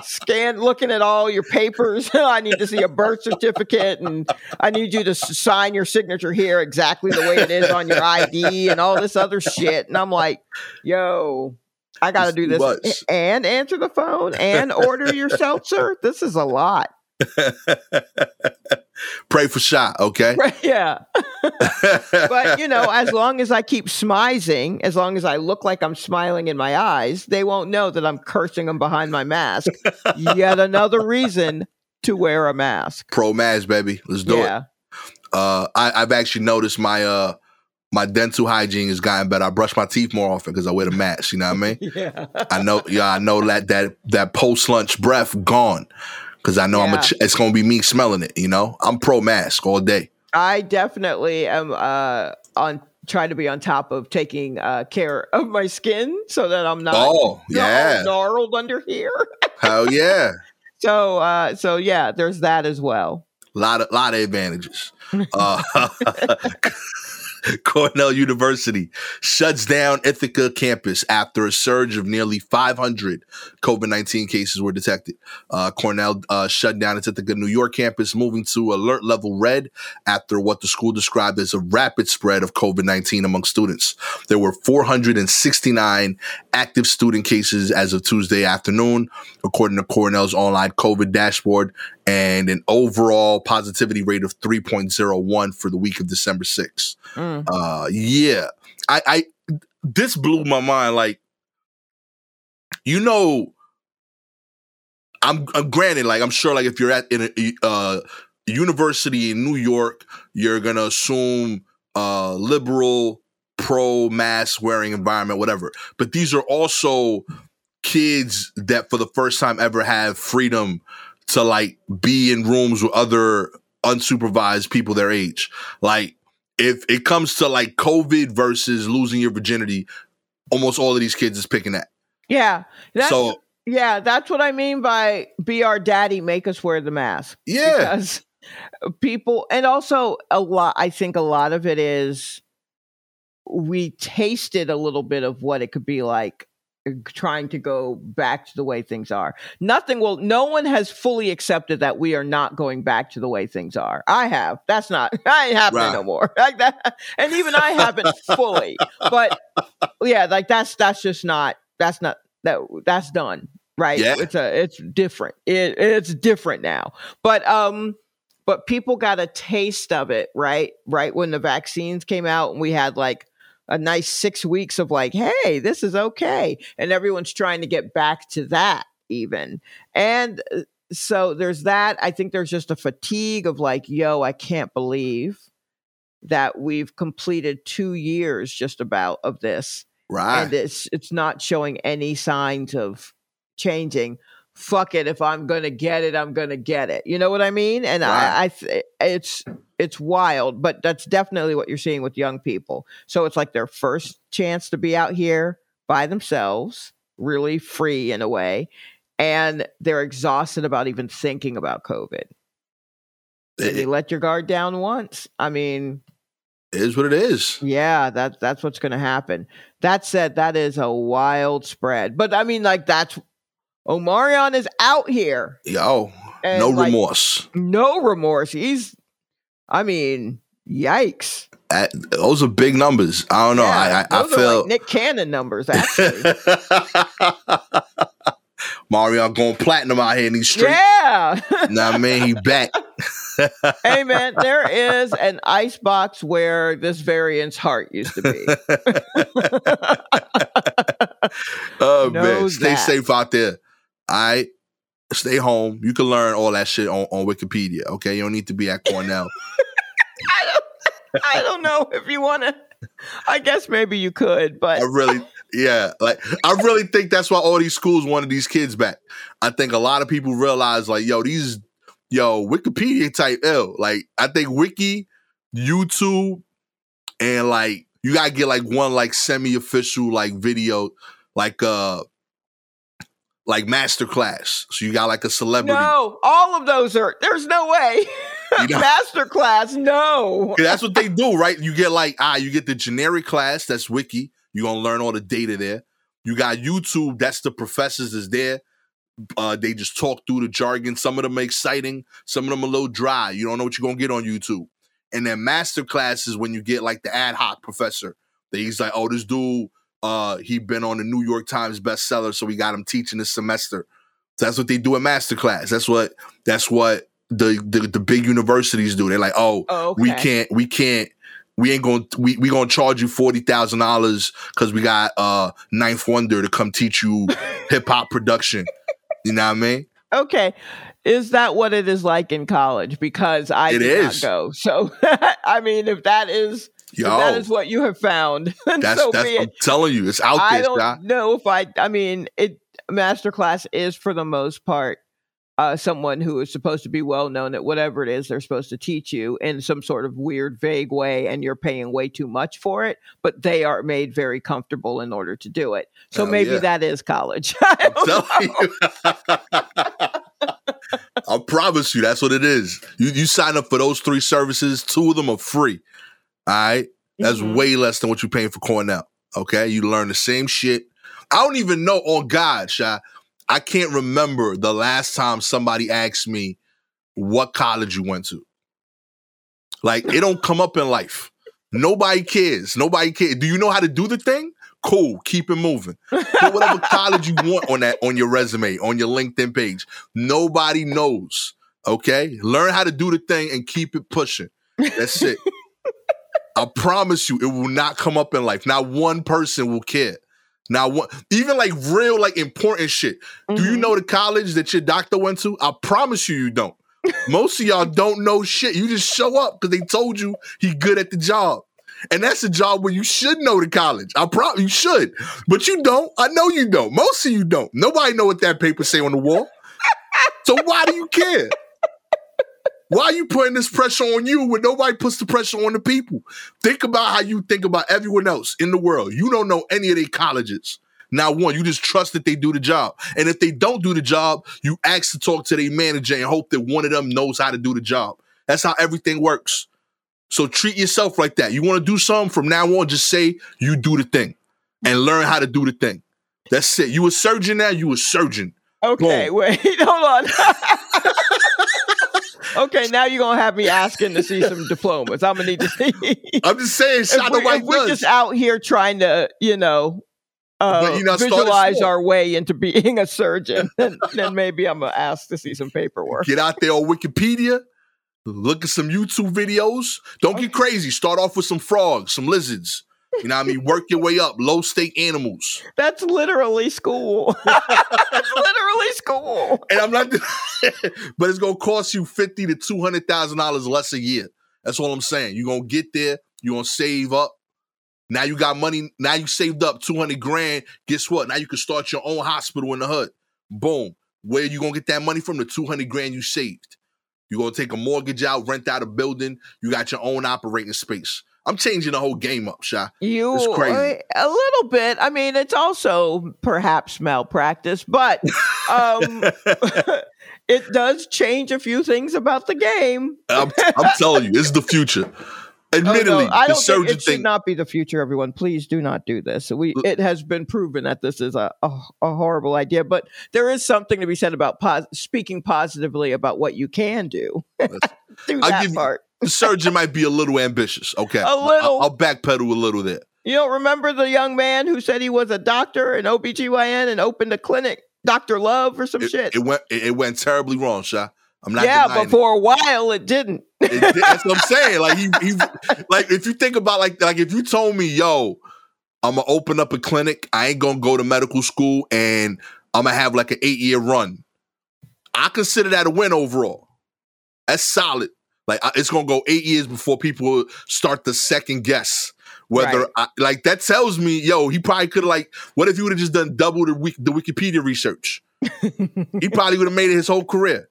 scan looking at all your papers. [laughs] I need to see a birth certificate and I need you to sign your signature here exactly the way it is on your ID and all this other shit. And I'm like, yo, I got to do this and answer the phone and order your seltzer. This is a lot. [laughs] Pray for shot, okay? [laughs] yeah. [laughs] but you know, as long as I keep smizing, as long as I look like I'm smiling in my eyes, they won't know that I'm cursing them behind my mask. Yet another reason to wear a mask. Pro mask, baby. Let's do yeah. it. Uh, I, I've actually noticed my uh my dental hygiene has gotten better. I brush my teeth more often because I wear the mask. You know what I mean? Yeah. I know, yeah, I know that that that post lunch breath gone because I know I'm a ch- it's gonna be me smelling it. You know, I'm pro mask all day. I definitely am uh on trying to be on top of taking uh care of my skin so that I'm not Oh all yeah, gnarled under here. [laughs] hell yeah, So uh so yeah, there's that as well. lot of lot of advantages. [laughs] Uh, [laughs] Cornell University shuts down Ithaca campus after a surge of nearly 500 COVID 19 cases were detected. Uh, Cornell uh, shut down its Ithaca, New York campus, moving to alert level red after what the school described as a rapid spread of COVID 19 among students. There were 469 active student cases as of Tuesday afternoon, according to Cornell's online COVID dashboard, and an overall positivity rate of 3.01 for the week of December 6th. Mm. Uh, yeah, I, I, this blew my mind. Like, you know, I'm, I'm granted, like, I'm sure, like, if you're at in a uh, university in New York, you're gonna assume uh, liberal, pro mask wearing environment, whatever. But these are also kids that, for the first time ever, have freedom to like be in rooms with other unsupervised people their age. Like, if it comes to like COVID versus losing your virginity, almost all of these kids is picking that. Yeah. So yeah, that's what I mean by be our daddy, make us wear the mask. yeah, Because people and also a lot I think a lot of it is we tasted a little bit of what it could be like trying to go back to the way things are. Nothing will no one has fully accepted that we are not going back to the way things are. I have. That's not [laughs] I ain't happening no more. [laughs] Like that and even I haven't fully. But yeah, like that's that's just not that's not that that's done. Right. Yeah. It's a it's different. It it's different now. But um but people got a taste of it, right? Right when the vaccines came out and we had like a nice six weeks of like, hey, this is okay. And everyone's trying to get back to that even. And uh, so there's that. I think there's just a fatigue of like, yo, I can't believe that we've completed two years just about of this right. and it's it's not showing any signs of changing fuck it if i'm gonna get it i'm gonna get it you know what i mean and i, I th- it's it's wild but that's definitely what you're seeing with young people so it's like their first chance to be out here by themselves really free in a way and they're exhausted about even thinking about covid It- you let your guard down once i mean it is what it is. yeah, that that's what's going to happen. That said, that is a wild spread. But I mean, like that's Omarion is out here. Yo, and, no like, remorse. No remorse. He's, I mean, yikes. Uh, those are big numbers. I don't know. Yeah, I I, I feel like Nick Cannon numbers, actually. [laughs] Mario going platinum out here in these streets. yeah. Nah, I mean he [laughs] back. hey man, there is an ice box where this variant's heart used to be. [laughs] oh man, stay that. safe out there. Right, stay home. You can learn all that shit on, on Wikipedia. Okay, you don't need to be at Cornell. [laughs] I don't, I don't know if you want to. I guess maybe you could, but I really, yeah, like I really think that's why all these schools wanted these kids back. I think a lot of people realize, like, yo, these, yo, Wikipedia type ill. Like, I think Wiki, YouTube, and like you gotta get like one like semi-official like video, like uh, like master class. So you got like a celebrity. No, all of those are. There's no way. [laughs] You know- Masterclass, no. That's what they do, right? You get like ah, you get the generic class, that's wiki. You're gonna learn all the data there. You got YouTube, that's the professors is there. Uh, they just talk through the jargon. Some of them are exciting, some of them a little dry. You don't know what you're gonna get on YouTube. And then master classes when you get like the ad hoc professor. That he's like, oh, this dude, uh, he been on the New York Times bestseller, so we got him teaching this semester. That's what they do at masterclass. That's what that's what the the, the big universities do. They're like, oh, Oh, we can't, we can't, we ain't going, to we we gonna charge you forty thousand dollars because we got uh Ninth Wonder to come teach you [laughs] hip hop production. You know what I mean? Okay. Is that what it is like in college? Because I It did is. not go. So [laughs] I mean, if that is Yo, that is what you have found, [laughs] then that's so that's I'm telling you, it's out I there. don't Shy. know if I. I mean, it masterclass is for the most part uh, someone who is supposed to be well known at whatever it is they're supposed to teach you in some sort of weird, vague way, and you're paying way too much for it. But they are made very comfortable in order to do it. So maybe yeah. that is college. [laughs] I I'm telling you. [laughs] I promise you, that's what it is. You you sign up for those three services, two of them are free. All right. That's Mhm. way less than what you're paying for Cornell. Okay. You learn the same shit. I don't even know, on God, Shy. I can't remember the last time somebody asked me what college you went to. Like, it don't come up in life. Nobody cares. Nobody cares. Do you know how to do the thing? Cool. Keep it moving. Put whatever [laughs] college you want on that on your resume, on your LinkedIn page. Nobody knows. Okay? Learn how to do the thing and keep it pushing. That's it. I promise you, it will not come up in life. Not one person will care. Not one, even like real, like important shit. Do you Mhm. know the college that your doctor went to? I promise you, you don't. Most of y'all don't know shit. You just show up because they told you he good at the job. And that's a job where you should know the college. I probably you should, but you don't. I know you don't. Most of you don't. Nobody know what that paper say on the wall. So why do you care? Why are you putting this pressure on you when nobody puts the pressure on the people? Think about how you think about everyone else in the world. You don't know any of their colleges. Now, one, you just trust that they do the job. And if they don't do the job, you ask to talk to their manager and hope that one of them knows how to do the job. That's how everything works. So treat yourself like that. You want to do something from now on, just say you do the thing and learn how to do the thing. That's it. You a surgeon now, you a surgeon. Okay, Boom. wait, [laughs] hold on. [laughs] okay, now you're gonna have me asking to see some diplomas. I'm gonna need to see. [laughs] I'm just saying, shot we, nobody if we're just out here trying to, you know, uh, you not started visualize our way into being a surgeon, [laughs] then, then maybe I'm gonna ask to see some paperwork. Get out there on Wikipedia, look at some YouTube videos. Don't get crazy. Start off with some frogs, some lizards. You know what I mean? Work your way up. Low stake animals. That's literally school. [laughs] That's literally school. And I'm not, [laughs] but it's gonna cost you fifty to two hundred thousand dollars less a year. That's all I'm saying. You're gonna get there. You're gonna save up. Now you got money. Now you saved up two hundred grand. Guess what? Now you can start your own hospital in the hood. Boom. Where you gonna get that money from? The two hundred grand you saved. You're gonna take a mortgage out, rent out a building. You got your own operating space. I'm changing the whole game up, Shy. You It's crazy. uh, a little bit. I mean, it's also perhaps malpractice, but [laughs] um, [laughs] it does change a few things about the game. I'm, I'm telling you, it's the future. [laughs] Oh, Admittedly, no, I the don't think surgeon it should thing. not be the future. Everyone, please do not do this. We it has been proven that this is a a, a horrible idea, but there is something to be said about pos- speaking positively about what you can do. do I'll that part. The surgeon might be a little ambitious. Okay, A little. I'll, I'll backpedal a little there. You don't remember the young man who said he was a doctor and OBGYN and opened a clinic, Dr. Love or some It, shit? it went. It, went terribly wrong, Sha. I'm not. yeah, but for a while it didn't. it. It that's what I'm saying. Like he, he, like if you think about like, like if you told me, yo, I'm gonna open up a clinic. I ain't gonna go to medical school, and I'm gonna have like an eight year run. I consider that a win overall. That's solid. Like it's gonna go eight years before people start to second guess whether Right. I, like that tells me, yo, he probably could have like, what if he would have just done double the wik- the Wikipedia research? [laughs] he probably would have made it his whole career.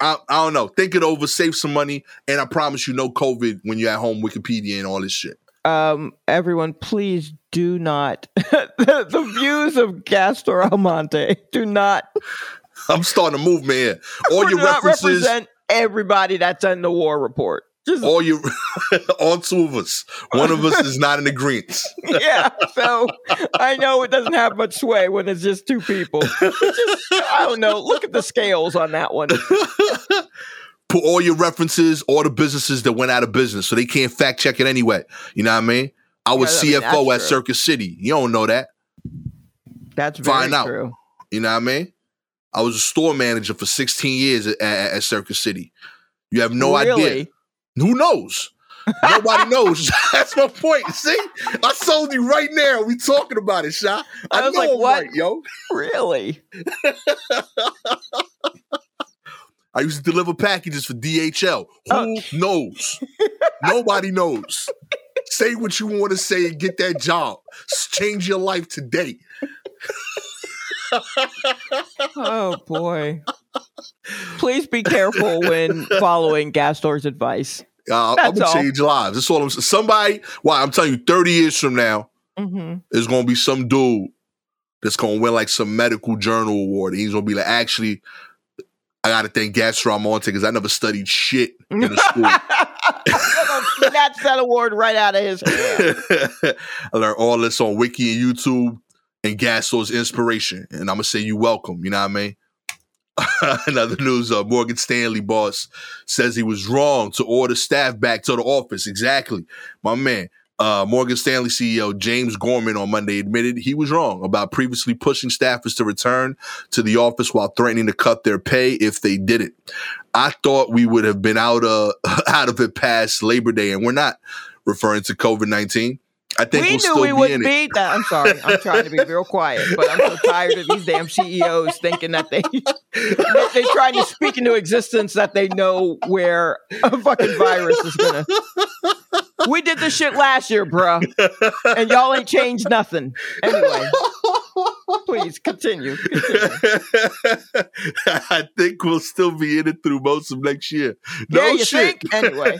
I, I don't know. Think it over, save some money, and I promise you, no COVID when you're at home, Wikipedia and all this shit. um, everyone, please do not. the, [laughs] the views of Gastor Almonte do not, [laughs] I'm starting a movement here. All your references, represent everybody that's in the war report. Just all you, [laughs] all two of us. One of us is not in agreement. [laughs] yeah. So I know it doesn't have much sway when it's just two people. Just, I don't know. Look at the scales on that one. [laughs] Put all your references, all the businesses that went out of business, so they can't fact check it anyway. You know what I mean? I was Yeah, I mean, CFO at true. Circus City. You don't know that. That's very Find out. true. You know what I mean? I was a store manager for 16 years at, at, Circus City. You have no idea. Who knows? Nobody [laughs] knows. [laughs] That's my point. See, I sold you right now. We talking about it, Sha. I, I was know like, I'm what? right, yo. Really? [laughs] I used to deliver packages for DHL. Who Oh. knows? Nobody knows. Say what you want to say and get that job. Change your life today. Oh boy. Please be careful when following Gastor's advice. Uh, I'm That's gonna all. change lives. That's all I'm saying. Somebody, why I'm telling you, 30 years from now, hmm there's gonna be some dude that's gonna win like some medical journal award. And he's gonna be like, actually, I gotta thank Gastor Almonte because I never studied shit in the school. [laughs] Snatch that award right out of his [laughs] hand. I learned all this on Wiki and YouTube and Gasso's inspiration. And I'm gonna say you welcome, you know what I mean? [laughs] Another news, uh, Morgan Stanley boss says he was wrong to order staff back to the office. Exactly. My man, uh, Morgan Stanley CEO James Gorman on Monday admitted he was wrong about previously pushing staffers to return to the office while threatening to cut their pay if they didn't. I thought we would have been out, uh, [laughs] out of it past Labor Day, and we're not referring to COVID 19. I think we we'll knew still we be would in it. be that. I'm sorry. I'm [laughs] trying to be real quiet, but I'm so tired of these damn CEOs thinking that they [laughs] they trying to speak into existence that they know where a fucking virus is gonna. We did this shit last year, bruh, and y'all ain't changed nothing. Anyway, please continue. continue. [laughs] I think we'll still be in it through most of next year. No yeah, you shit. think? Anyway,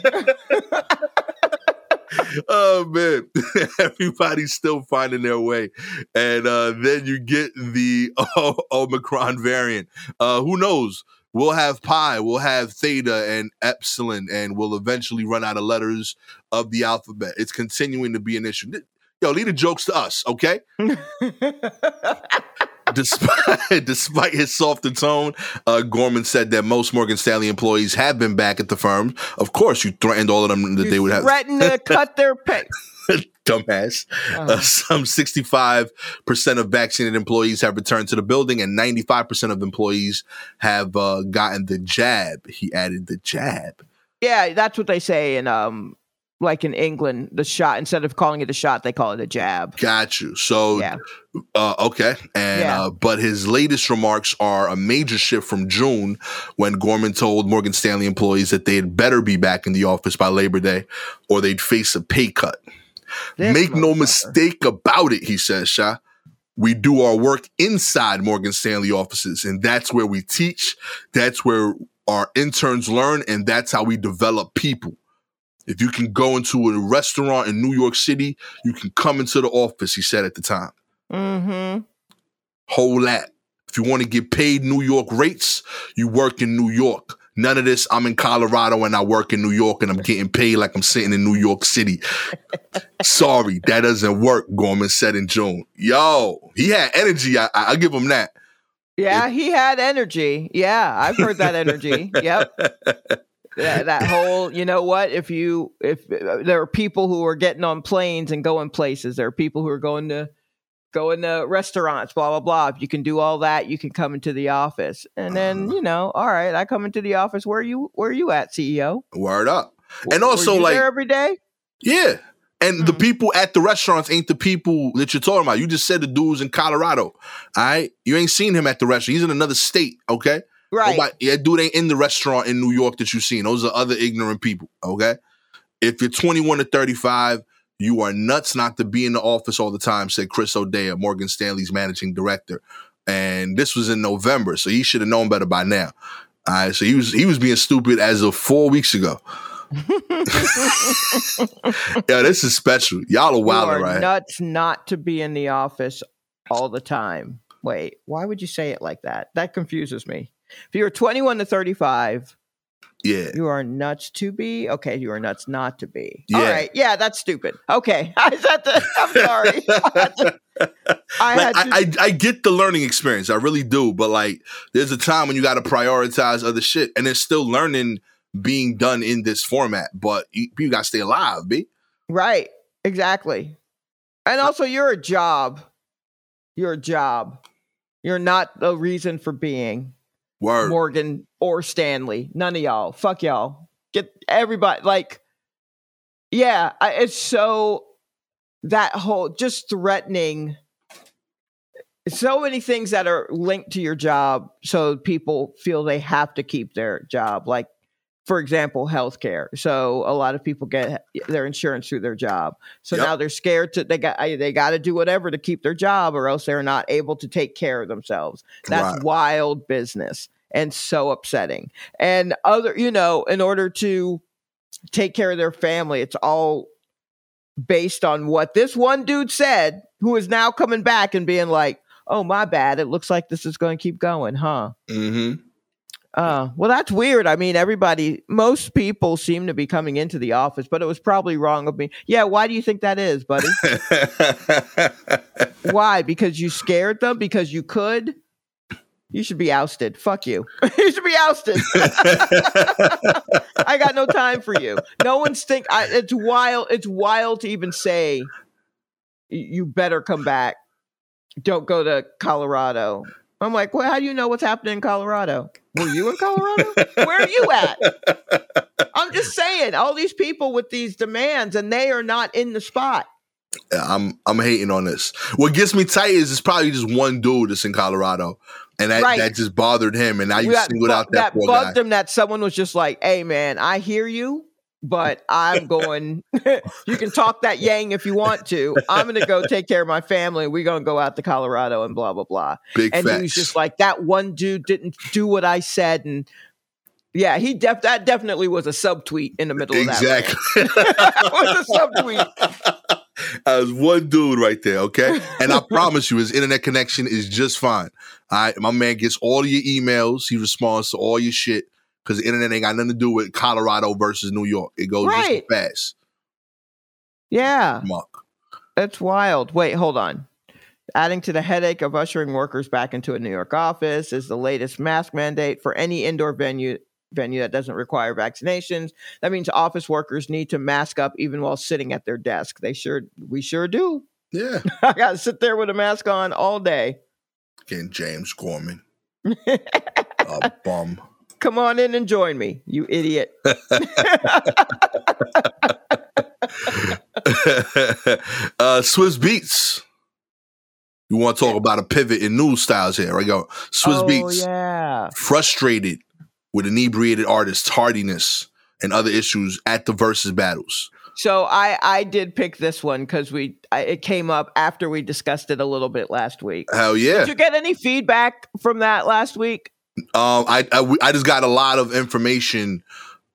oh man, [laughs] everybody's still finding their way, and uh, then you get the [laughs] Omicron variant. Uh, who knows? We'll have pi, we'll have theta and epsilon, and we'll eventually run out of letters of the alphabet. It's continuing to be an issue. Yo, leave the jokes to us, okay? [laughs] [laughs] despite despite his softer tone, uh, Gorman said that most Morgan Stanley employees have been back at the firm. Of course, you threatened all of them that You they would have. threatened to [laughs] cut their pay. [laughs] Dumbass. Oh. Uh, some 65% of vaccinated employees have returned to the building, and 95% of employees have uh, gotten the jab. He added the jab. Yeah, that's what they say in um like in England, the shot instead of calling it a shot, they call it a jab. Got you. So, Yeah. uh, okay. And, Yeah. uh, but his latest remarks are a major shift from June when Gorman told Morgan Stanley employees that they had better be back in the office by Labor Day or they'd face a pay cut. This Make no mistake about it, he says, Shah. We do our work inside Morgan Stanley offices, and that's where we teach. That's where our interns learn, and that's how we develop people. If you can go into a restaurant in New York City, you can come into the office, he said at the time. Mm-hmm. Whole lot. If you want to get paid New York rates, you work in New York. None of this. I'm in Colorado and I work in New York and I'm getting paid like I'm sitting in New York City. Sorry, that doesn't work, Gorman said in June. Yo, he had energy. I, I, I give him that. Yeah, he had energy. Yeah, I've heard that energy. Yep. [laughs] That, that [laughs] whole, you know what? If you, if uh, there are people who are getting on planes and going places, there are people who are going to going to restaurants, blah blah blah. If you can do all that, you can come into the office, and then Uh-huh. you know, all right, I come into the office. Where you, where you at, CEO? Word up. And also, like- there every day. Yeah. And the Mhm. people at the restaurants ain't the people that you're talking about. You just said the dude's in Colorado. All right. You ain't seen him at the restaurant. He's in another state. Okay. Right. Nobody, yeah, dude ain't in the restaurant in New York that you've seen. Those are other ignorant people. Okay. If you're 21 to 35, you are nuts not to be in the office all the time, said Chris O'Dea, Morgan Stanley's managing director. And this was in November, so he should have known better by now. All right, so he was he was being stupid as of four weeks ago. [laughs] Yeah, this is special. Y'all are wild, right? nuts not to be in the office all the time. Wait, why would you say it like that? That confuses me. If you're 21 to 35, yeah. you are nuts to be. Okay, you are nuts not to be. Yeah. All right, yeah, that's stupid. Okay, [laughs] I said the, I'm sorry. [laughs] I. I Like, to I, I, I get the learning experience. I really do. But like, there's a time when you got to prioritize other shit. And there's still learning being done in this format. But you, you got to stay alive, B. right, exactly. And also, you're a job. You're a job. You're not the reason for being. Word. Morgan or Stanley. None of y'all. Fuck y'all. Get everybody like yeah, I, it's so that whole just threatening so many things that are linked to your job so people feel they have to keep their job like for example healthcare so a lot of people get their insurance through their job so Yep. now they're scared to they got they got to do whatever to keep their job or else they're not able to take care of themselves that's Right. wild business and so upsetting and other you know in order to take care of their family it's all based on what this one dude said who is now coming back and being like oh my bad it looks like this is going to keep going huh Mm-hmm. Uh, well, that's weird. I mean, everybody, most people seem to be coming into the office, but it was probably wrong of me. Yeah, why do you think that is, buddy? [laughs] why? Because you scared them? Because you could? You should be ousted. Fuck you. [laughs] you should be ousted. [laughs] I got no time for you. No one's think. I, it's wild. It's wild to even say. You better come back. Don't go to Colorado. I'm like, well, how do you know what's happening in Colorado? Were you in Colorado? [laughs] Where are you at? [laughs] I'm just saying, all these people with these demands, and they are not in the spot. I'm I'm hating on this. What gets me tight is it's probably just one dude that's in Colorado, and that, Right. that just bothered him. And now you singled out that, poor bugged guy. him that someone was just like, "Hey, man, I hear you, but I'm going. [laughs] you can talk that yang if you want to. I'm going to go take care of my family. We're going to go out to Colorado and blah blah blah." Big and facts. he was just like, "That one dude didn't do what I said," and yeah, he def- that definitely was a subtweet in the middle of that. exactly. [laughs] that was a subtweet. [laughs] That was one dude right there, okay? And I promise you, his internet connection is just fine. All right, my man gets all your emails. He responds to all your shit because the internet ain't got nothing to do with Colorado versus New York. It goes Right. just fast, Yeah. Mark. That's wild. Wait, hold on. Adding to the headache of ushering workers back into a New York office is the latest mask mandate for any indoor venue venue that doesn't require vaccinations. That means office workers need to mask up even while sitting at their desk. They sure we sure do. Yeah, [laughs] I got to sit there with a mask on all day. again, James Gorman, [laughs] a bum. Come on in and join me, you idiot. [laughs] uh, Swizz Beatz. You want to talk about a pivot in news styles here? Right, go. Swizz oh, Beatz. yeah. frustrated with inebriated artists' tardiness and other issues at the Verzuz battles. So I I did pick this one because we I, it came up after we discussed it a little bit last week. Hell yeah! Did you get any feedback from that last week? Um, I, I I just got a lot of information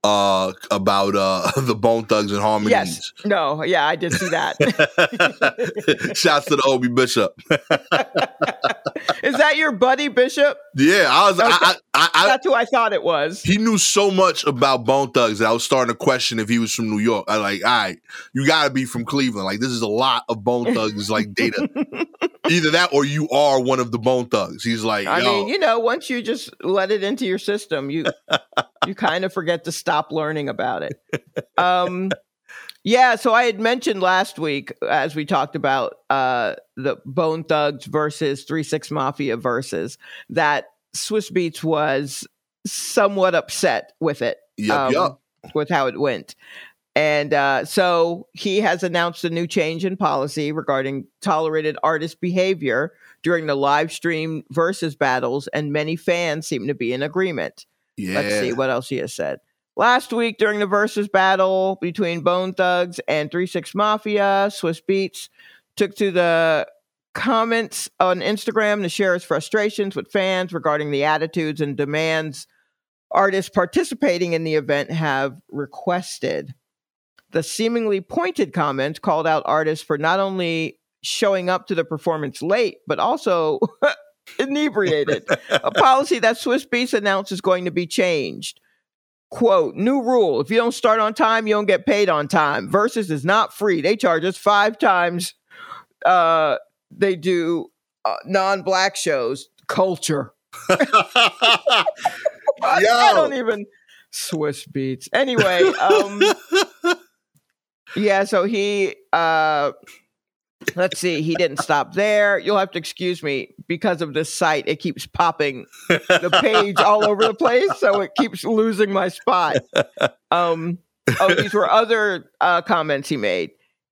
uh about uh [laughs] the Bone Thugs and Harmonies. Yes. No. Yeah, I did see that. [laughs] Shouts to the Obi Bishop. [laughs] Is that your buddy Bishop? yeah, I was. I, I, I, I, That's who I thought it was. he knew so much about Bone Thugs that I was starting to question if he was from New York. I like, all right, you got to be from Cleveland. Like, this is a lot of Bone Thugs like data. Either that or you are one of the Bone Thugs. He's like, I mean, you know, once you just let it into your system, you you kind of forget to stop learning about it. Um, yeah. So I had mentioned last week, as we talked about uh, the Bone Thugs versus Three Six Mafia versus that Swizz Beatz was somewhat upset with it. yup, um, yup. with how it went. And uh, so he has announced a new change in policy regarding tolerated artist behavior during the live stream Verzuz battles, and many fans seem to be in agreement. Yeah. Let's see what else he has said. Last week during the Verzuz battle between Bone Thugs and Three Six Mafia, Swizz Beatz took to the comments on Instagram to share his frustrations with fans regarding the attitudes and demands artists participating in the event have requested. The seemingly pointed comments called out artists for not only showing up to the performance late, but also [laughs] inebriated. [laughs] a policy that Swizz Beatz announced is going to be changed. Quote, new rule. If you don't start on time, you don't get paid on time. Verzuz is not free. They charge us five times uh they do uh, non-black shows. Culture. [laughs] I, I don't even Swizz Beatz. Anyway, um [laughs] yeah, so he uh let's see. He didn't stop there. You'll have to excuse me because of this site. It keeps popping the page all over the place, so it keeps losing my spot. Um, oh, these were other uh, comments he made.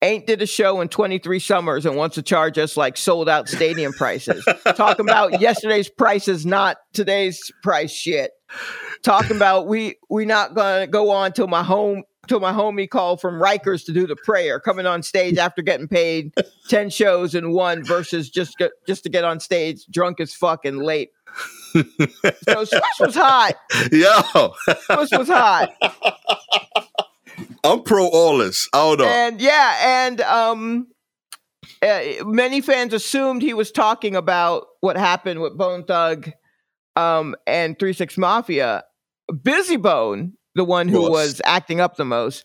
Ain't did a show in 23 summers and wants to charge us like sold out stadium prices. Talking about yesterday's prices, not today's price shit. Talking about we we not gonna go on till my home till my homie called from Rikers to do the prayer, coming on stage after getting paid 10 shows in one Verzuz just get, just to get on stage drunk as fuck and late. so Swish was hot. [laughs] Yo, Swish was hot. I'm pro all this. I don't know. And yeah, and um, uh, many fans assumed he was talking about what happened with Bone Thug um, and Three Six Mafia. Bizzy Bone, the one who was acting up the most,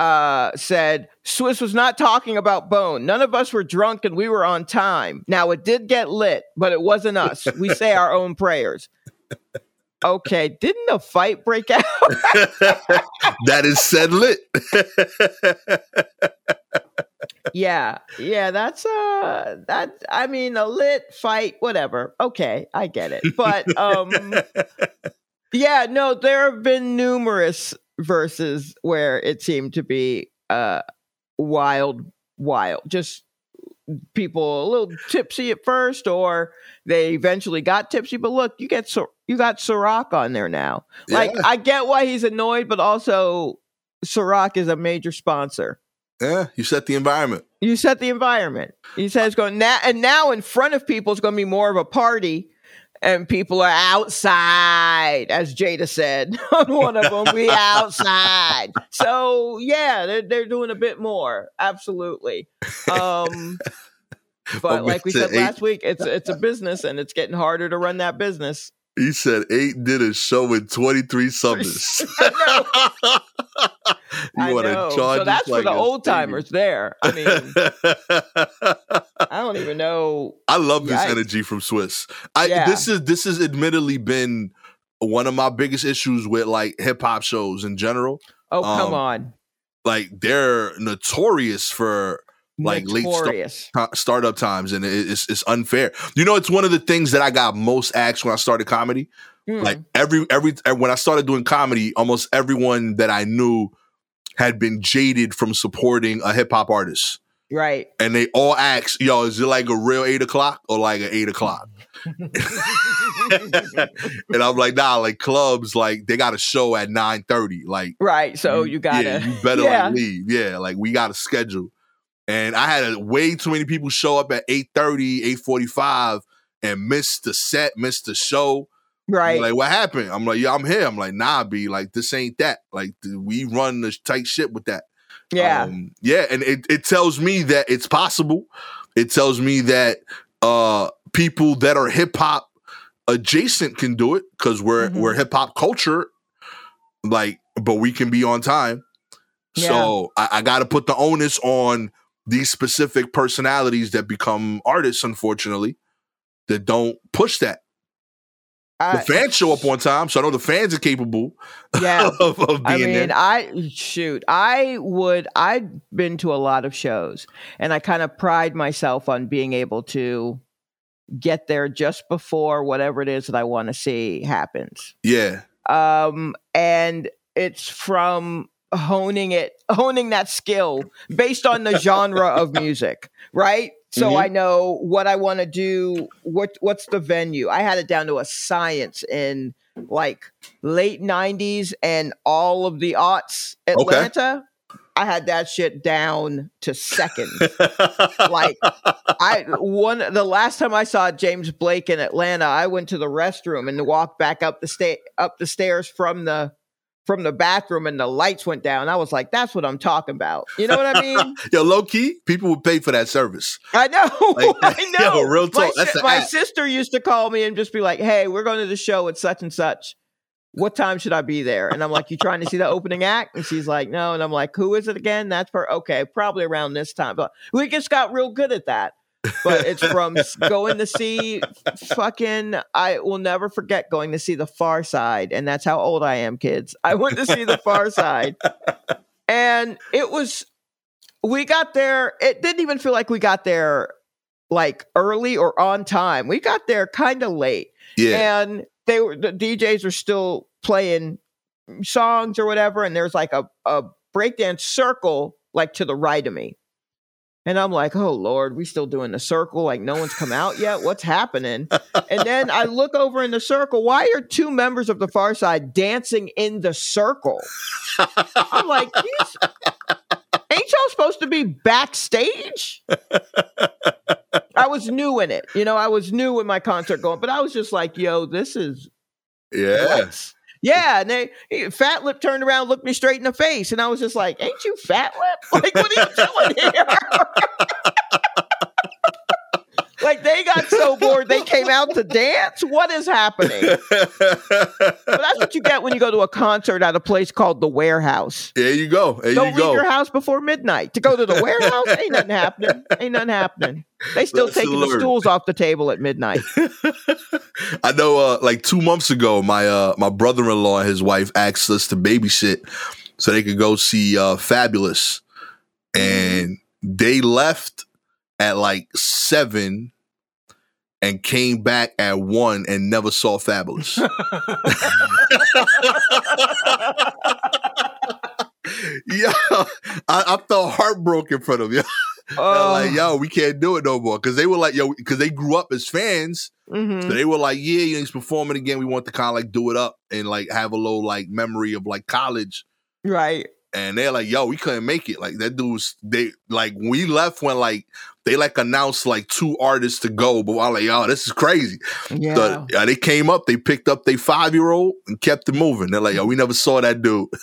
uh, said Swizz was not talking about Bone. None of us were drunk and we were on time. Now it did get lit, but it wasn't us. We say our own prayers. Okay, didn't a fight break out? [laughs] that is said lit. [laughs] yeah yeah that's uh that i mean a lit fight whatever okay i get it but um yeah no there have been numerous verses where it seemed to be uh wild wild just people a little tipsy at first or they eventually got tipsy but look you get Sir- you got Ciroc on there now like i get why he's annoyed but also Ciroc is a major sponsor yeah, you set the environment. you set the environment. He says going now and now in front of people it's going to be more of a party and people are outside as Jada said [laughs] on one of them we outside. So yeah, they're they're doing a bit more. Absolutely. Um [laughs] but Oh, like we said Eight. last week, it's it's a business and it's getting harder to run that business. He said eight did a show in 23 [laughs] summers. [laughs] I you want to charge So that's for the old timers there. I mean. [laughs] I don't even know I love this Yikes. energy from Swizz. I Yeah. this is this has admittedly been one of my biggest issues with like hip hop shows in general. Oh, come Um, on. Like they're notorious for like late start- startup times, and it's it's unfair. You know, it's one of the things that I got most asked when I started comedy. Hmm. Like every every when I started doing comedy, almost everyone that I knew had been jaded from supporting a hip hop artist. right. And they all asked, yo, is it like a real eight o'clock or like an eight o'clock? [laughs] and I'm like, nah, like clubs, like they got a show at 9 30. Like right. So you gotta. yeah, you better yeah. like leave. Yeah, like we got a schedule. And I had a, way too many people show up at 8 845 and miss the set, miss the show. right. Like, what happened? I'm like, yeah, I'm here. I'm like, nah, B, like, this ain't that. Like, we run the tight shit with that. yeah. Um, yeah, and it, it tells me that it's possible. It tells me that uh people that are hip hop adjacent can do it because we're Mhm. we're hip hop culture, like, but we can be on time. So I, I got to put the onus on these specific personalities that become artists, unfortunately, that don't push that. The fans show up on time, so I know the fans are capable yeah. [laughs] of, of being I mean, there. I shoot. I would. I've been to a lot of shows, and I kind of pride myself on being able to get there just before whatever it is that I want to see happens. Yeah, Um, and it's from honing it, honing that skill based on the genre [laughs] of music, right? So Mhm. I know what I want to do. What what's the venue? I had it down to a science in like late '90s and all of the aughts. Atlanta, I had that shit down to seconds. Like, I one the last time I saw James Blake in Atlanta, I went to the restroom and walked back up the sta- up the stairs from the from the bathroom and the lights went down. I was like, that's what I'm talking about. You know what I mean? [laughs] Yo, low key, people would pay for that service. I know. [laughs] Like, I [laughs] know. yo, real my talk, that's si- my sister used to call me and just be like, "Hey, we're going to the show at such and such. What time should I be there?" And I'm like, "You trying to see the opening act?" And she's like, "No." And I'm like, "Who is it again?" That's for okay, probably around this time. But we just got real good at that. But it's from going to see fucking. I will never forget going to see the Pharcyde, and that's how old I am, kids. I went to see the Pharcyde, and it was we got there. It didn't even feel like we got there like early or on time. We got there kind of late. Yeah. And they were the DJs were still playing songs or whatever, and there's like a, a breakdance circle like to the right of me. And I'm like, oh Lord, we still doing the circle? Like no one's come out yet? What's happening? and then I look over in the circle. Why are two members of the Pharcyde dancing in the circle? I'm like, ain't y'all supposed to be backstage? I was new in it. You know, I was new in my concert going, but I was just like, yo, this is yeah. Yeah, and they Fatlip turned around, looked me straight in the face, and I was just like, "Ain't you Fatlip? [laughs] Like, what are you doing here?" [laughs] like they got so bored they came out to dance. What is happening? But that's what you get when you go to a concert at a place called the Warehouse. There you go. There Don't you leave go. your house before midnight to go to the warehouse. Ain't nothing happening. Ain't nothing happening. They still taking the stools off the table at midnight. [laughs] I know uh like two months ago, my uh my brother in law and his wife asked us to babysit so they could go see uh Fabolous. And they left at like seven and came back at one and never saw Fabolous. [laughs] yeah, I, I felt heartbroken for them. Yeah, [laughs] Oh, like yo, we can't do it no more because they were like yo, because they grew up as fans. mhm. So they were like, yeah, yeah, he's performing again. We want to kind of like do it up and like have a little like memory of like college. right. And they're like, yo, we couldn't make it. Like that dude was they like we left when like they like announced like two artists to go, but I'm like, yo, this is crazy. Yeah. So, yeah, they came up, they picked up their five year old and kept it moving. They're like, yo, we never saw that dude. [laughs]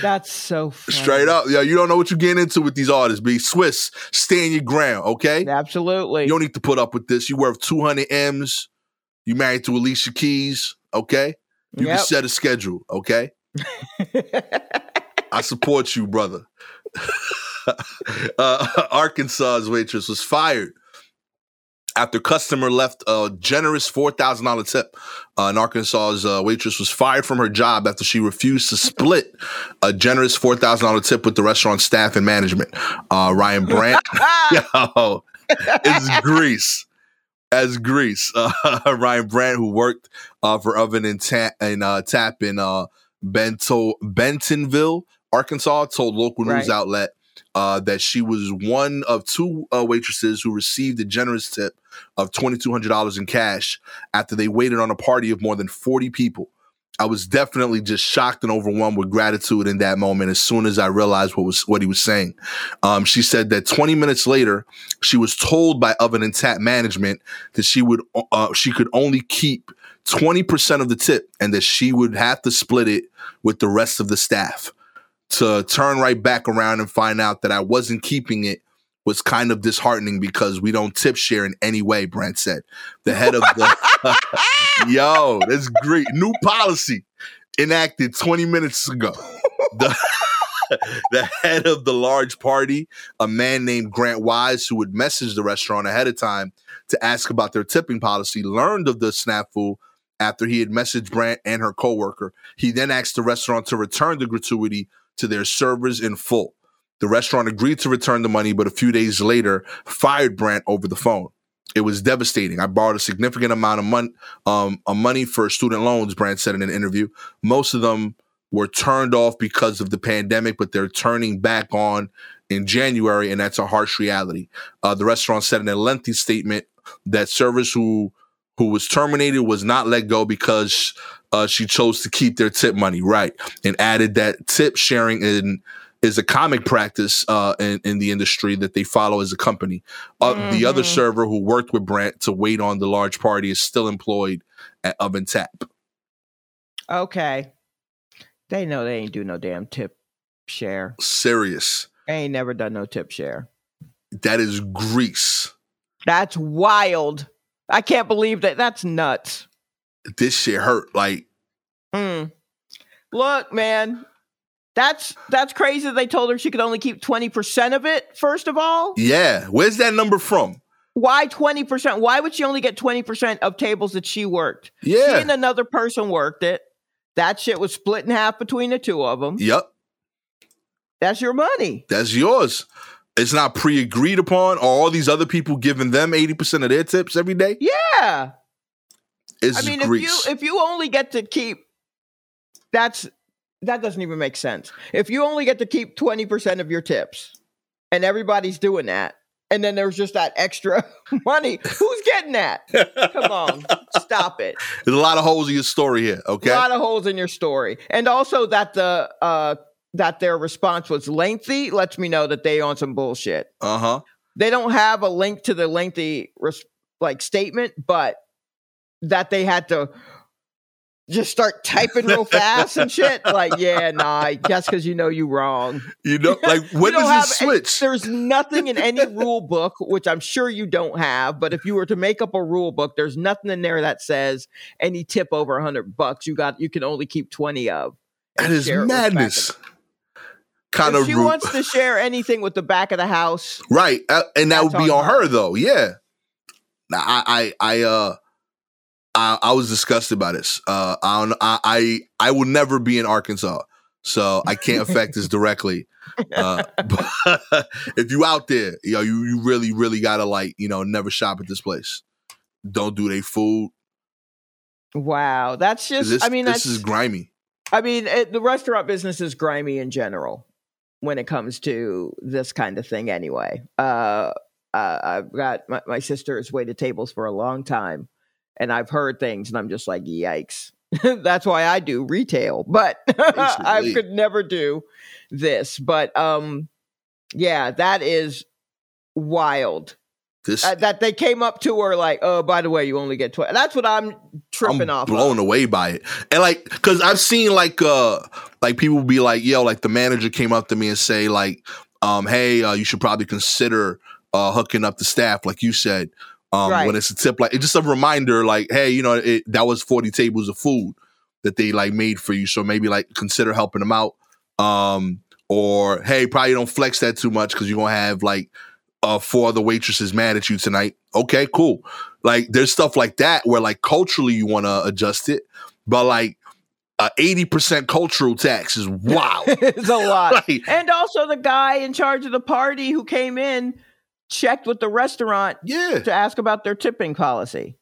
That's so funny. Straight up. Yo, you don't know what you're getting into with these artists. Be Swizz, stand your ground, okay? Absolutely. You don't need to put up with this. You worth 200 M's. You married to Alicia Keys, okay? You Yep. can set a schedule, okay? I support you, brother. uh, [laughs] Arkansas's waitress was fired after customer left a generous $4,000 tip. Uh, an Arkansas's uh, waitress was fired from her job after she refused to split a generous $4,000 tip with the restaurant staff and management. Uh, Ryan Brandt, [laughs] [laughs] yo, it's Greece. As Greece, uh, Ryan Brandt, who worked uh, for Oven and, Ta- and uh, Tap in uh, Bento- Bentonville, Arkansas, told local news Right. outlet uh, that she was one of two uh, waitresses who received a generous tip of $2,200 in cash after they waited on a party of more than 40 people. I was definitely just shocked and overwhelmed with gratitude in that moment as soon as I realized what was what he was saying. Um, she said that 20 minutes later, she was told by Oven and Tap management that she would uh, she could only keep 20% of the tip and that she would have to split it with the rest of the staff. To turn right back around and find out that I wasn't keeping it was kind of disheartening because we don't tip share in any way, Brandt said. The head of the [laughs] Yo, that's great. New policy enacted 20 minutes ago. The, [laughs] the head of the large party, a man named Grant Wise, who would message the restaurant ahead of time to ask about their tipping policy, learned of the snafu after he had messaged Brandt and her coworker. He then asked the restaurant to return the gratuity to their servers in full. The restaurant agreed to return the money, but a few days later fired Brandt over the phone. It was devastating. I borrowed a significant amount of money, um, of money for student loans. Brandt said in an interview. Most of them were turned off because of the pandemic, but they're turning back on in January, and that's a harsh reality. Uh, the restaurant said in a lengthy statement that servers who who was terminated was not let go because uh, she chose to keep their tip money, right? And added that tip sharing in is a comic practice uh, in, in the industry that they follow as a company. Uh, The other Mhm. server who worked with Brandt to wait on the large party is still employed at Oven Tap. okay. They know they ain't do no damn tip share. Serious. They ain't never done no tip share. That is Greece. That's wild. I can't believe that. That's nuts. This shit hurt. Like, Mm. Look, man. That's that's crazy. They told her she could only keep 20% of it, first of all. yeah, where's that number from? Why 20%? Why would she only get 20% of tables that she worked? She Yeah. and another person worked it. That shit was split in half between the two of them. Yep. That's your money. That's yours. It's not pre-agreed upon. Are all these other people giving them 80% of their tips every day? Yeah. It's I mean, if you if you only get to keep that's that doesn't even make sense. If you only get to keep 20% of your tips and everybody's doing that, and then there's just that extra [laughs] money, who's getting that? Come on, stop it. There's a lot of holes in your story here, okay? A lot of holes in your story. And also that the uh that their response was lengthy lets me know that they on some bullshit. uh-huh. They don't have a link to the lengthy res- like statement, but that they had to just start typing real fast and shit. Like, yeah, nah, that's because you know you wrong. You know, [laughs] like when does have it any- switch? there's nothing in any [laughs] rule book, which I'm sure you don't have, but if you were to make up a rule book, there's nothing in there that says any tip over a hundred bucks you got you can only keep 20 of. That is madness. Kind of she rude. wants to share anything with the back of the house, Right. Uh, and that would be on her. her though. Yeah. Now I I I uh I, I was disgusted by this. Uh I don't I I I will never be in Arkansas. So I can't affect this [laughs] directly. Uh [laughs] but if you out there, you know, you, you really, really gotta like, you know, never shop at this place. Don't do their food. wow, that's just. This, I mean, this is grimy. I mean, it, the restaurant business is grimy in general when it comes to this kind of thing. Anyway, uh, uh, I've got my, my sister has waited tables for a long time, and I've heard things, and I'm just like, yikes. [laughs] That's why I do retail, but [laughs] I could never do this. But um, yeah, that is wild. This Uh, that they came up to her like, oh, by the way, you only get twelve. That's what I'm tripping I'm off. blown of. away by it. And like, cause I've seen like, uh, like people be like, yo, like the manager came up to me and say like, um, hey, uh, you should probably consider, uh, hooking up the staff, like you said, um, Right. when it's a tip, like it's just a reminder, like, hey, you know, it, that was 40 tables of food that they like made for you. So maybe like consider helping them out. Um, or hey, probably don't flex that too much because you're gonna have like uh four other waitresses mad at you tonight. Okay, cool. Like there's stuff like that where like culturally you want to adjust it, but like uh, 80% cultural tax is [laughs] wild. it's a lot. [laughs] like, And also, the guy in charge of the party who came in checked with the restaurant yeah, to ask about their tipping policy.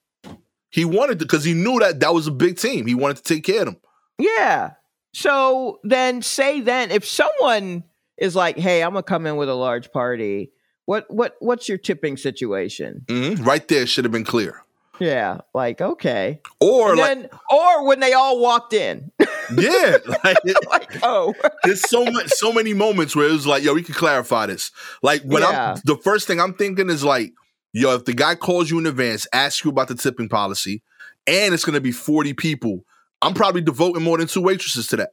he wanted to because he knew that that was a big team. He wanted to take care of them. Yeah. So then, say then, if someone is like, "Hey, I'm gonna come in with a large party," what what what's your tipping situation? Mhm. Right there should have been clear. Yeah, like okay, Or and like, then or when they all walked in, [laughs] yeah, like, [laughs] like oh, there's so much, so many moments where it was like, yo, we can clarify this. Like when Yeah. I'm, the first thing I'm thinking is like, yo, if the guy calls you in advance, asks you about the tipping policy, and it's gonna be 40 people, I'm probably devoting more than two waitresses to that.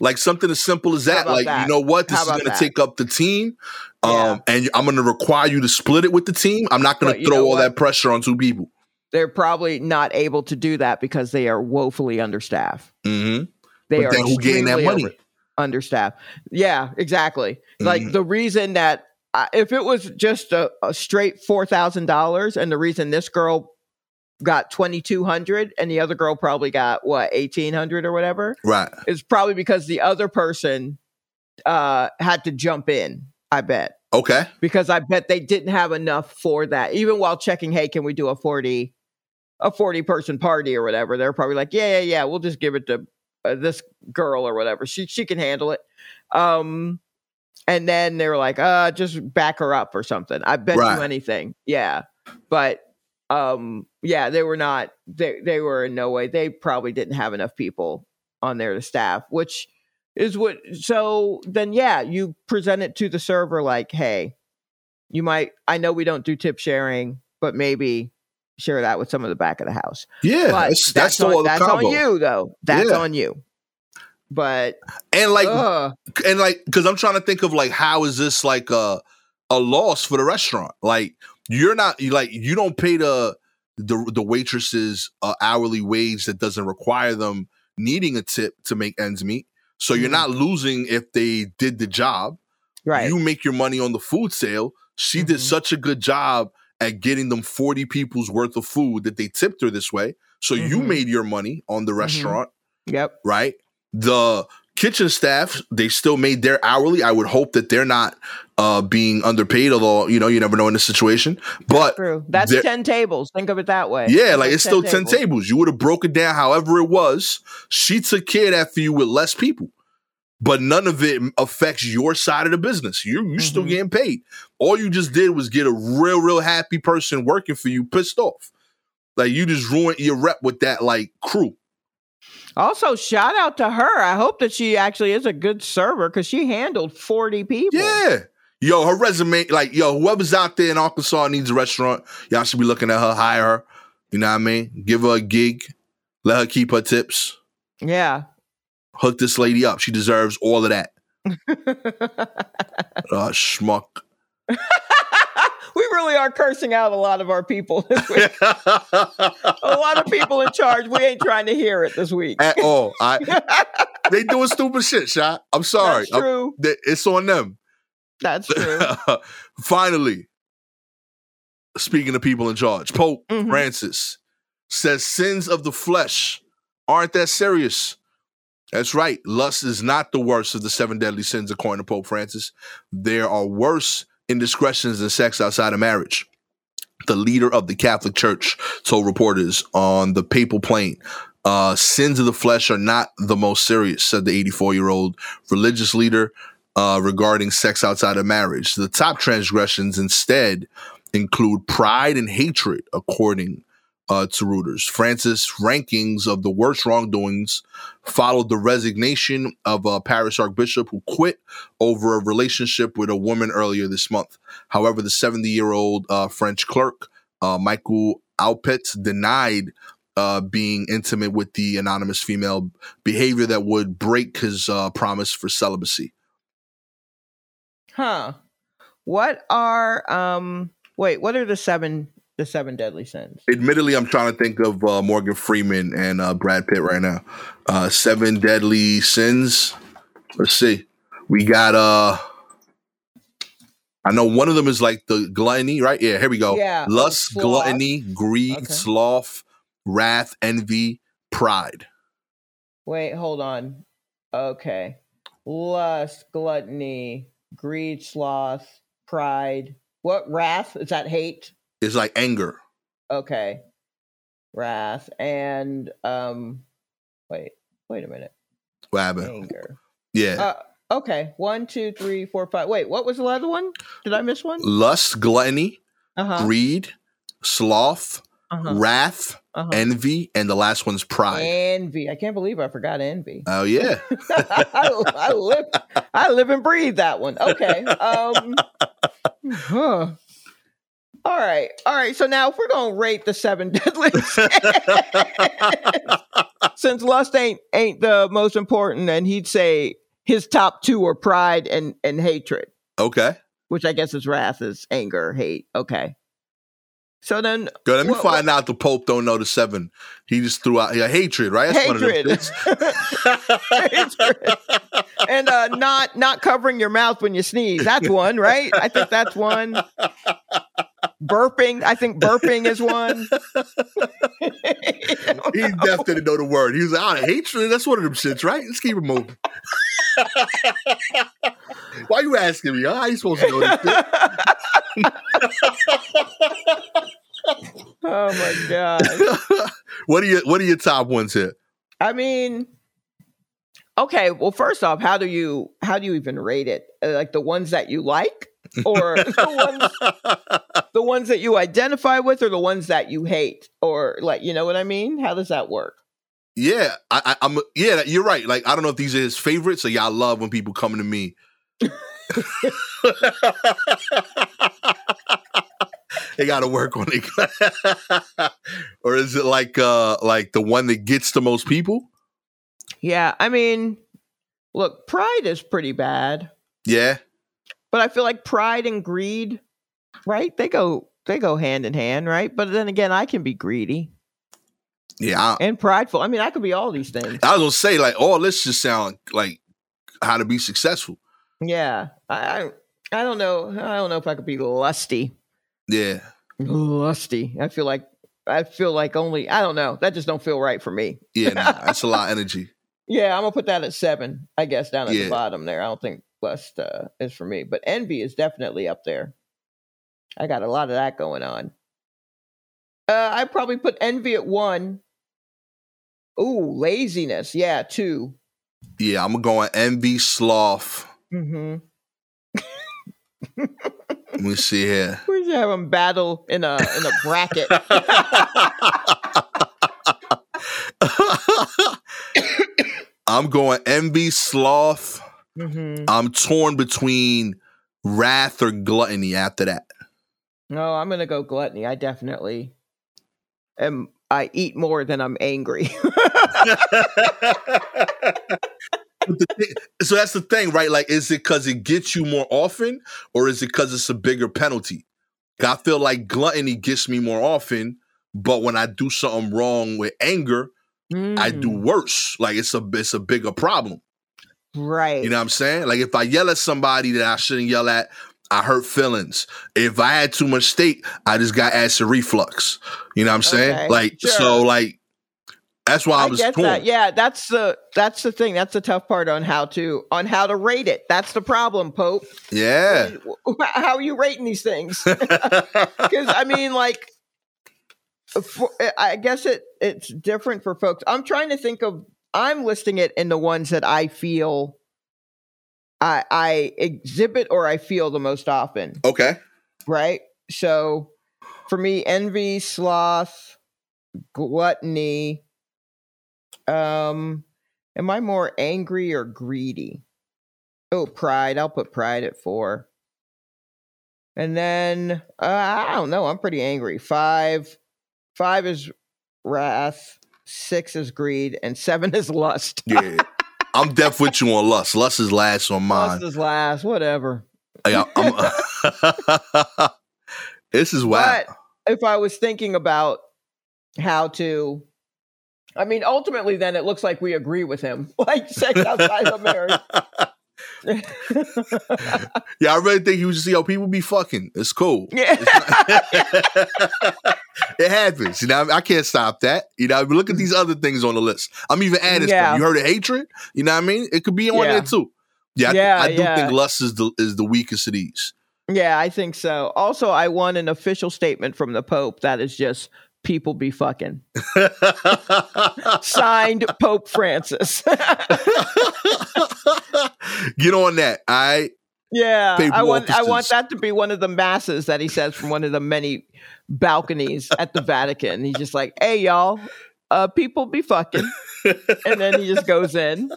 Like something as simple as that. Like, that? you know what? This How is about gonna take up the team. Um, Yeah. and I'm gonna require you to split it with the team. I'm not gonna throw all what? that pressure on two people. they're probably not able to do that because they are woefully understaffed. hmm They But are who getting that money? over- understaffed. Yeah, exactly. Like Mhm. the reason that uh, if it was just a, a straight four thousand dollars, and the reason this girl got twenty two hundred and the other girl probably got what eighteen hundred or whatever, Right. it's probably because the other person uh had to jump in. I bet Okay. because I bet they didn't have enough for that. Even while checking, hey, can we do a forty, a forty person party or whatever? They're probably like, yeah, yeah, yeah, we'll just give it to uh, this girl or whatever. She she can handle it. Um, and then they were like, uh, just back her up or something. I bet Right. you anything. Yeah, but um, yeah, they were not. They they were in no way. They probably didn't have enough people on their staff, which is what so then yeah you present it to the server like hey you might i know we don't do tip sharing but maybe share that with some of the back of the house Yeah. but that's that's, the on, that's combo. on you though that's Yeah. on you but And like ugh, and like because i'm trying to think of like how is this like a a loss for the restaurant like you're not like you don't pay the the, the waitresses uh, hourly wage that doesn't require them needing a tip to make ends meet so you're Mhm. not losing if they did the job right you make your money on the food sale she did Mhm. such a good job at getting them 40 people's worth of food that they tipped her this way so you Mhm. made your money on the restaurant yep right? The kitchen staff they still made their hourly. I would hope that they're not uh, being underpaid, although you know you never know in this situation. But True. That's ten tables. Think of it that way. yeah, like That's it's still ten tables. You would have broken down however it was. She took care of that for you with less people, but none of it affects your side of the business. you're, you're still Mhm. getting paid. All you just did was get a real real happy person working for you pissed off. Like you just ruined your rep with that like crew. Also, shout out to her. I hope that she actually is a good server because she handled forty people. Yeah. Yo, her resume, like, yo, whoever's out there in Arkansas needs a restaurant, y'all should be looking at her, hire her. You know what I mean? Give her a gig, let her keep her tips, Yeah. hook this lady up. She deserves all of that. Uh, [laughs] schmuck. [laughs] [laughs] we really are cursing out a lot of our people this week. a lot of people in charge. We ain't trying to hear it this week. At all. I, [laughs] they doing stupid shit, shot. I'm sorry. That's I'm- true. they- it's on them. That's true. [laughs] Finally, speaking of people in charge, Pope Mhm. Francis says sins of the flesh aren't that serious. That's right. Lust is not the worst of the seven deadly sins, according to Pope Francis. There are worse indiscretions than sex outside of marriage. The leader of the Catholic Church told reporters on the papal plane, uh, sins of the flesh are not the most serious, said the 84 year old religious leader uh, regarding sex outside of marriage. The top transgressions instead include pride and hatred, according uh, to Reuters. Francis' rankings of the worst wrongdoings followed the resignation of a Paris archbishop who quit over a relationship with a woman earlier this month. However, the 70 year old uh, French clerk, uh, Michael Alpet, denied uh, being intimate with the anonymous female behavior that would break his uh, promise for celibacy. Huh. What are um wait, what are the seven the seven deadly sins? Admittedly, I'm trying to think of uh, Morgan Freeman and uh, Brad Pitt right now. Uh, seven deadly sins. Let's see. We got uh I know one of them is like the gluttony, right? Yeah, here we go. Yeah, Lust, gluttony, greed, Okay. sloth, wrath, envy, pride. Wait, hold on. Okay. Lust, gluttony, greed, sloth, pride. What wrath? Is that hate? It's like anger. Okay. Wrath and um wait, wait a minute. What happened? Anger. Yeah. Uh okay. One, two, three, four, five. Wait, what was the other one? Did I miss one? Lust, gluttony, Uh-huh. greed, sloth, uh-huh. wrath, uh-huh. envy, and the last one's pride. Envy. I can't believe I forgot envy. Oh yeah. [laughs] I, I live I live and breathe that one. Okay. [laughs] Um huh. All right. All right. So now if we're gonna rate the seven [laughs] deadly sins, since lust ain't ain't the most important, and he'd say his top two are pride and, and hatred, okay. which I guess is wrath is anger, hate. Okay. So then Good. Let me What- find out the Pope don't know the seven. He just threw out yeah, hatred, right? That's one of them hatred. [laughs] Hatred. and uh not not covering your mouth when you sneeze. That's one, right? I think that's one. Burping. I think burping is one. [laughs] he definitely didn't know the word. He was like, oh, hatred, that's one of them shits, right? Let's keep it moving. [laughs] Why are you asking me? Huh? How you supposed to know this [laughs] oh my god. [laughs] what are your what are your top ones here? I mean, okay. Well, first off, how do you how do you even rate it? Uh, Like the ones that you like, or [laughs] the ones the ones that you identify with, or the ones that you hate, or like you know what I mean? How does that work? Yeah, I, I, I'm. Yeah, you're right. Like I don't know if these are his favorites or y'all love when people coming to me. [laughs] they got to work on it, [laughs] or is it like uh like the one that gets the most people? Yeah, I mean, look, pride is pretty bad, Yeah, but I feel like pride and greed, right? They go they go hand in hand, right? But then again, I can be greedy yeah. I, and prideful. I mean, I could be all these things. I was gonna say like, oh, this just sound like how to be successful. Yeah, I I, don't know. I don't know if I could be lusty. Yeah, Lusty. I feel like I feel like only I don't know. That just don't feel right for me. yeah. Nah, [laughs] that's a lot of energy. Yeah, I'm gonna put that at seven. I guess down at Yeah. the bottom there. I don't think lust uh, is for me, but envy is definitely up there. I got a lot of that going on. Uh, I probably put envy at one. Ooh, laziness. Yeah, two. Yeah, I'm going on envy, sloth. Mm-hmm. Let me see here. [laughs] We should have them battle in a in a bracket. [laughs] I'm going envy, sloth. mm-hmm. I'm torn between wrath or gluttony after that. No, I'm gonna go gluttony. I definitely am. I eat more than I'm angry. [laughs] Thing- so that's the thing, right? Like, is it because it gets you more often, or is it because it's a bigger penalty? I feel like gluttony gets me more often, but when I do something wrong with anger, I do Mm, worse. Like it's a it's a bigger problem. right. You know what I'm saying? Like if I yell at somebody that I shouldn't yell at, I hurt feelings. If I had too much steak, I just got acid reflux. You know what I'm saying? Okay, Like so, like that's why I, I was torn. that. Yeah, that's the that's the thing. That's the tough part on how to on how to rate it. That's the problem, Pope. Yeah. [laughs] How are you rating these things? [laughs] Because I mean, like, for, I guess it it's different for folks. I'm trying to think of. I'm listing it in the ones that I feel I I exhibit or I feel the most often. okay. right? So for me, envy, sloth, gluttony. Um, am I more angry or greedy? Oh, pride. I'll put pride at four. And then uh, I don't know. I'm pretty angry. Five, five is wrath. Six is greed, and seven [laughs] is lust. Yeah. I'm deaf with you on lust. Lust is last on mine. Lust is last. Whatever. I'm- [laughs] [laughs] this is wild. But if I was thinking about how to, I mean, ultimately, then it looks like we agree with him. [laughs] Like sex outside of marriage. yeah, I really think he was just, yo, people be fucking. It's cool. [laughs] yeah. [laughs] it happens. You know, I can't stop that. You know, look at these mm-hmm. other things on the list. I'm even adding Yeah. You heard of hatred? You know what I mean? It could be on Yeah. there too. Yeah, I, Yeah, I do yeah. think lust is the is the weakest of these. yeah, I think so. Also, I want an official statement from the Pope that is just people be fucking. Signed Pope Francis. [laughs] Get on that. I yeah, I want I want that to be one of the masses that he says from one of the many balconies at the Vatican. He's just like, "Hey, y'all, uh, people be fucking," and then he just goes in.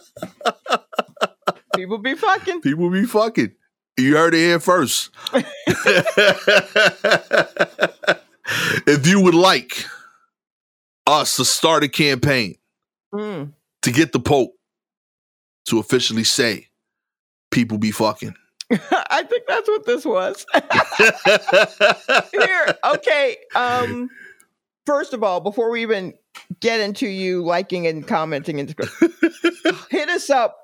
People be fucking. people be fucking. You heard it here first. [laughs] if you would like us to start a campaign Mm. to get the Pope to officially say people be fucking. [laughs] I think that's what this was. Here, okay. Um, first of all, before we even get into you liking and commenting, and [laughs] hit us up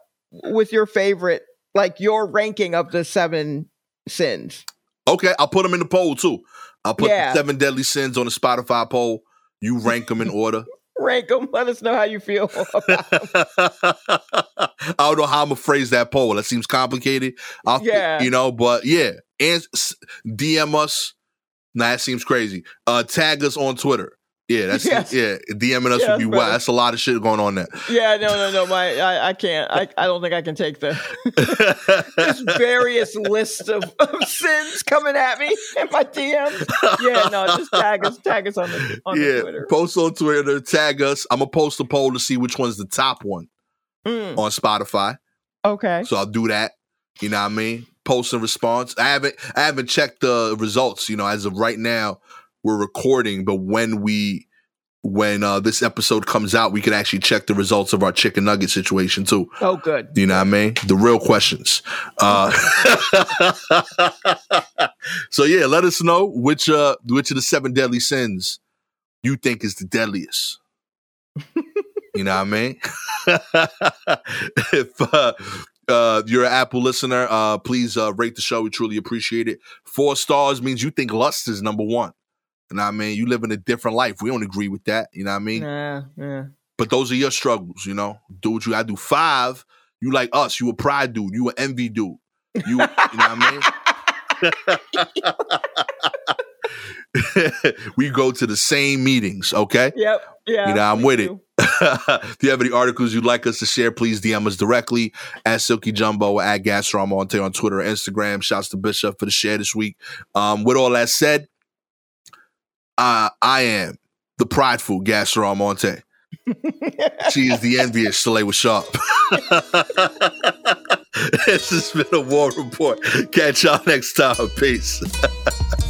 with your favorite, like your ranking of the seven sins. okay, I'll put them in the poll too. I'll put Yeah. the seven deadly sins on a Spotify poll. You rank them in [laughs] order. Rank them. Let us know how you feel. [laughs] I don't know how I'm gonna phrase that poll. That seems complicated. I'll, Yeah. you know, but yeah, and DM us. Nah, that seems crazy. Uh, tag us on Twitter. Yeah, that's [laughs] Yes. yeah. DMing us Yes, would be brother. wild. That's a lot of shit going on there. yeah, no, no, no. My, I, I can't. I, I don't think I can take the [laughs] there's various lists of, of sins coming at me in my DMs. Yeah, no, just tag us, tag us on the on the yeah, Twitter. post on Twitter, tag us. I'm gonna post a poll to see which one's the top one Mm, on Spotify. okay. So I'll do that. You know what I mean? Post and response. I haven't I haven't checked the results, you know, as of right now, we're recording, but when we when uh this episode comes out, we can actually check the results of our chicken nugget situation too. Oh, good. You know what I mean? The real questions. Uh [laughs] so yeah, let us know which uh which of the seven deadly sins you think is the deadliest. [laughs] you know what I mean? [laughs] if uh uh, you're an Apple listener, uh, please uh, rate the show. We truly appreciate it. Four stars means you think lust is number one. You know what I mean? You live in a different life. We don't agree with that. You know what I mean? Yeah, yeah. But those are your struggles, you know. Do what you gotta do. Five, you like us. You a pride dude. You an envy dude. You, you know what I mean? [laughs] [laughs] we go to the same meetings, okay? Yep. Yeah. You know, I'm with it. do. [laughs] if you have any articles you'd like us to share, please DM us directly at Silky Jumbo or at Gastor Almonte on Twitter or Instagram. Shouts to Bishop for the share this week. Um, with all that said, uh, I am the prideful Gastor Almonte. [laughs] She is the envious Shalewa with Sharp. [laughs] this has been a war report. Catch y'all next time. Peace. [laughs]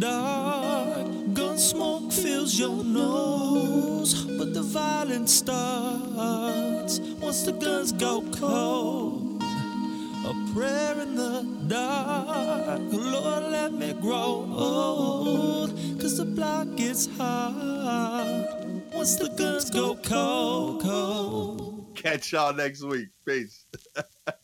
dark. Gun smoke fills your nose. But the violence starts once the guns go cold. A prayer in the dark. Lord, let me grow old. Cause the block gets hard once the guns go cold, cold. Catch y'all next week. Peace. [laughs]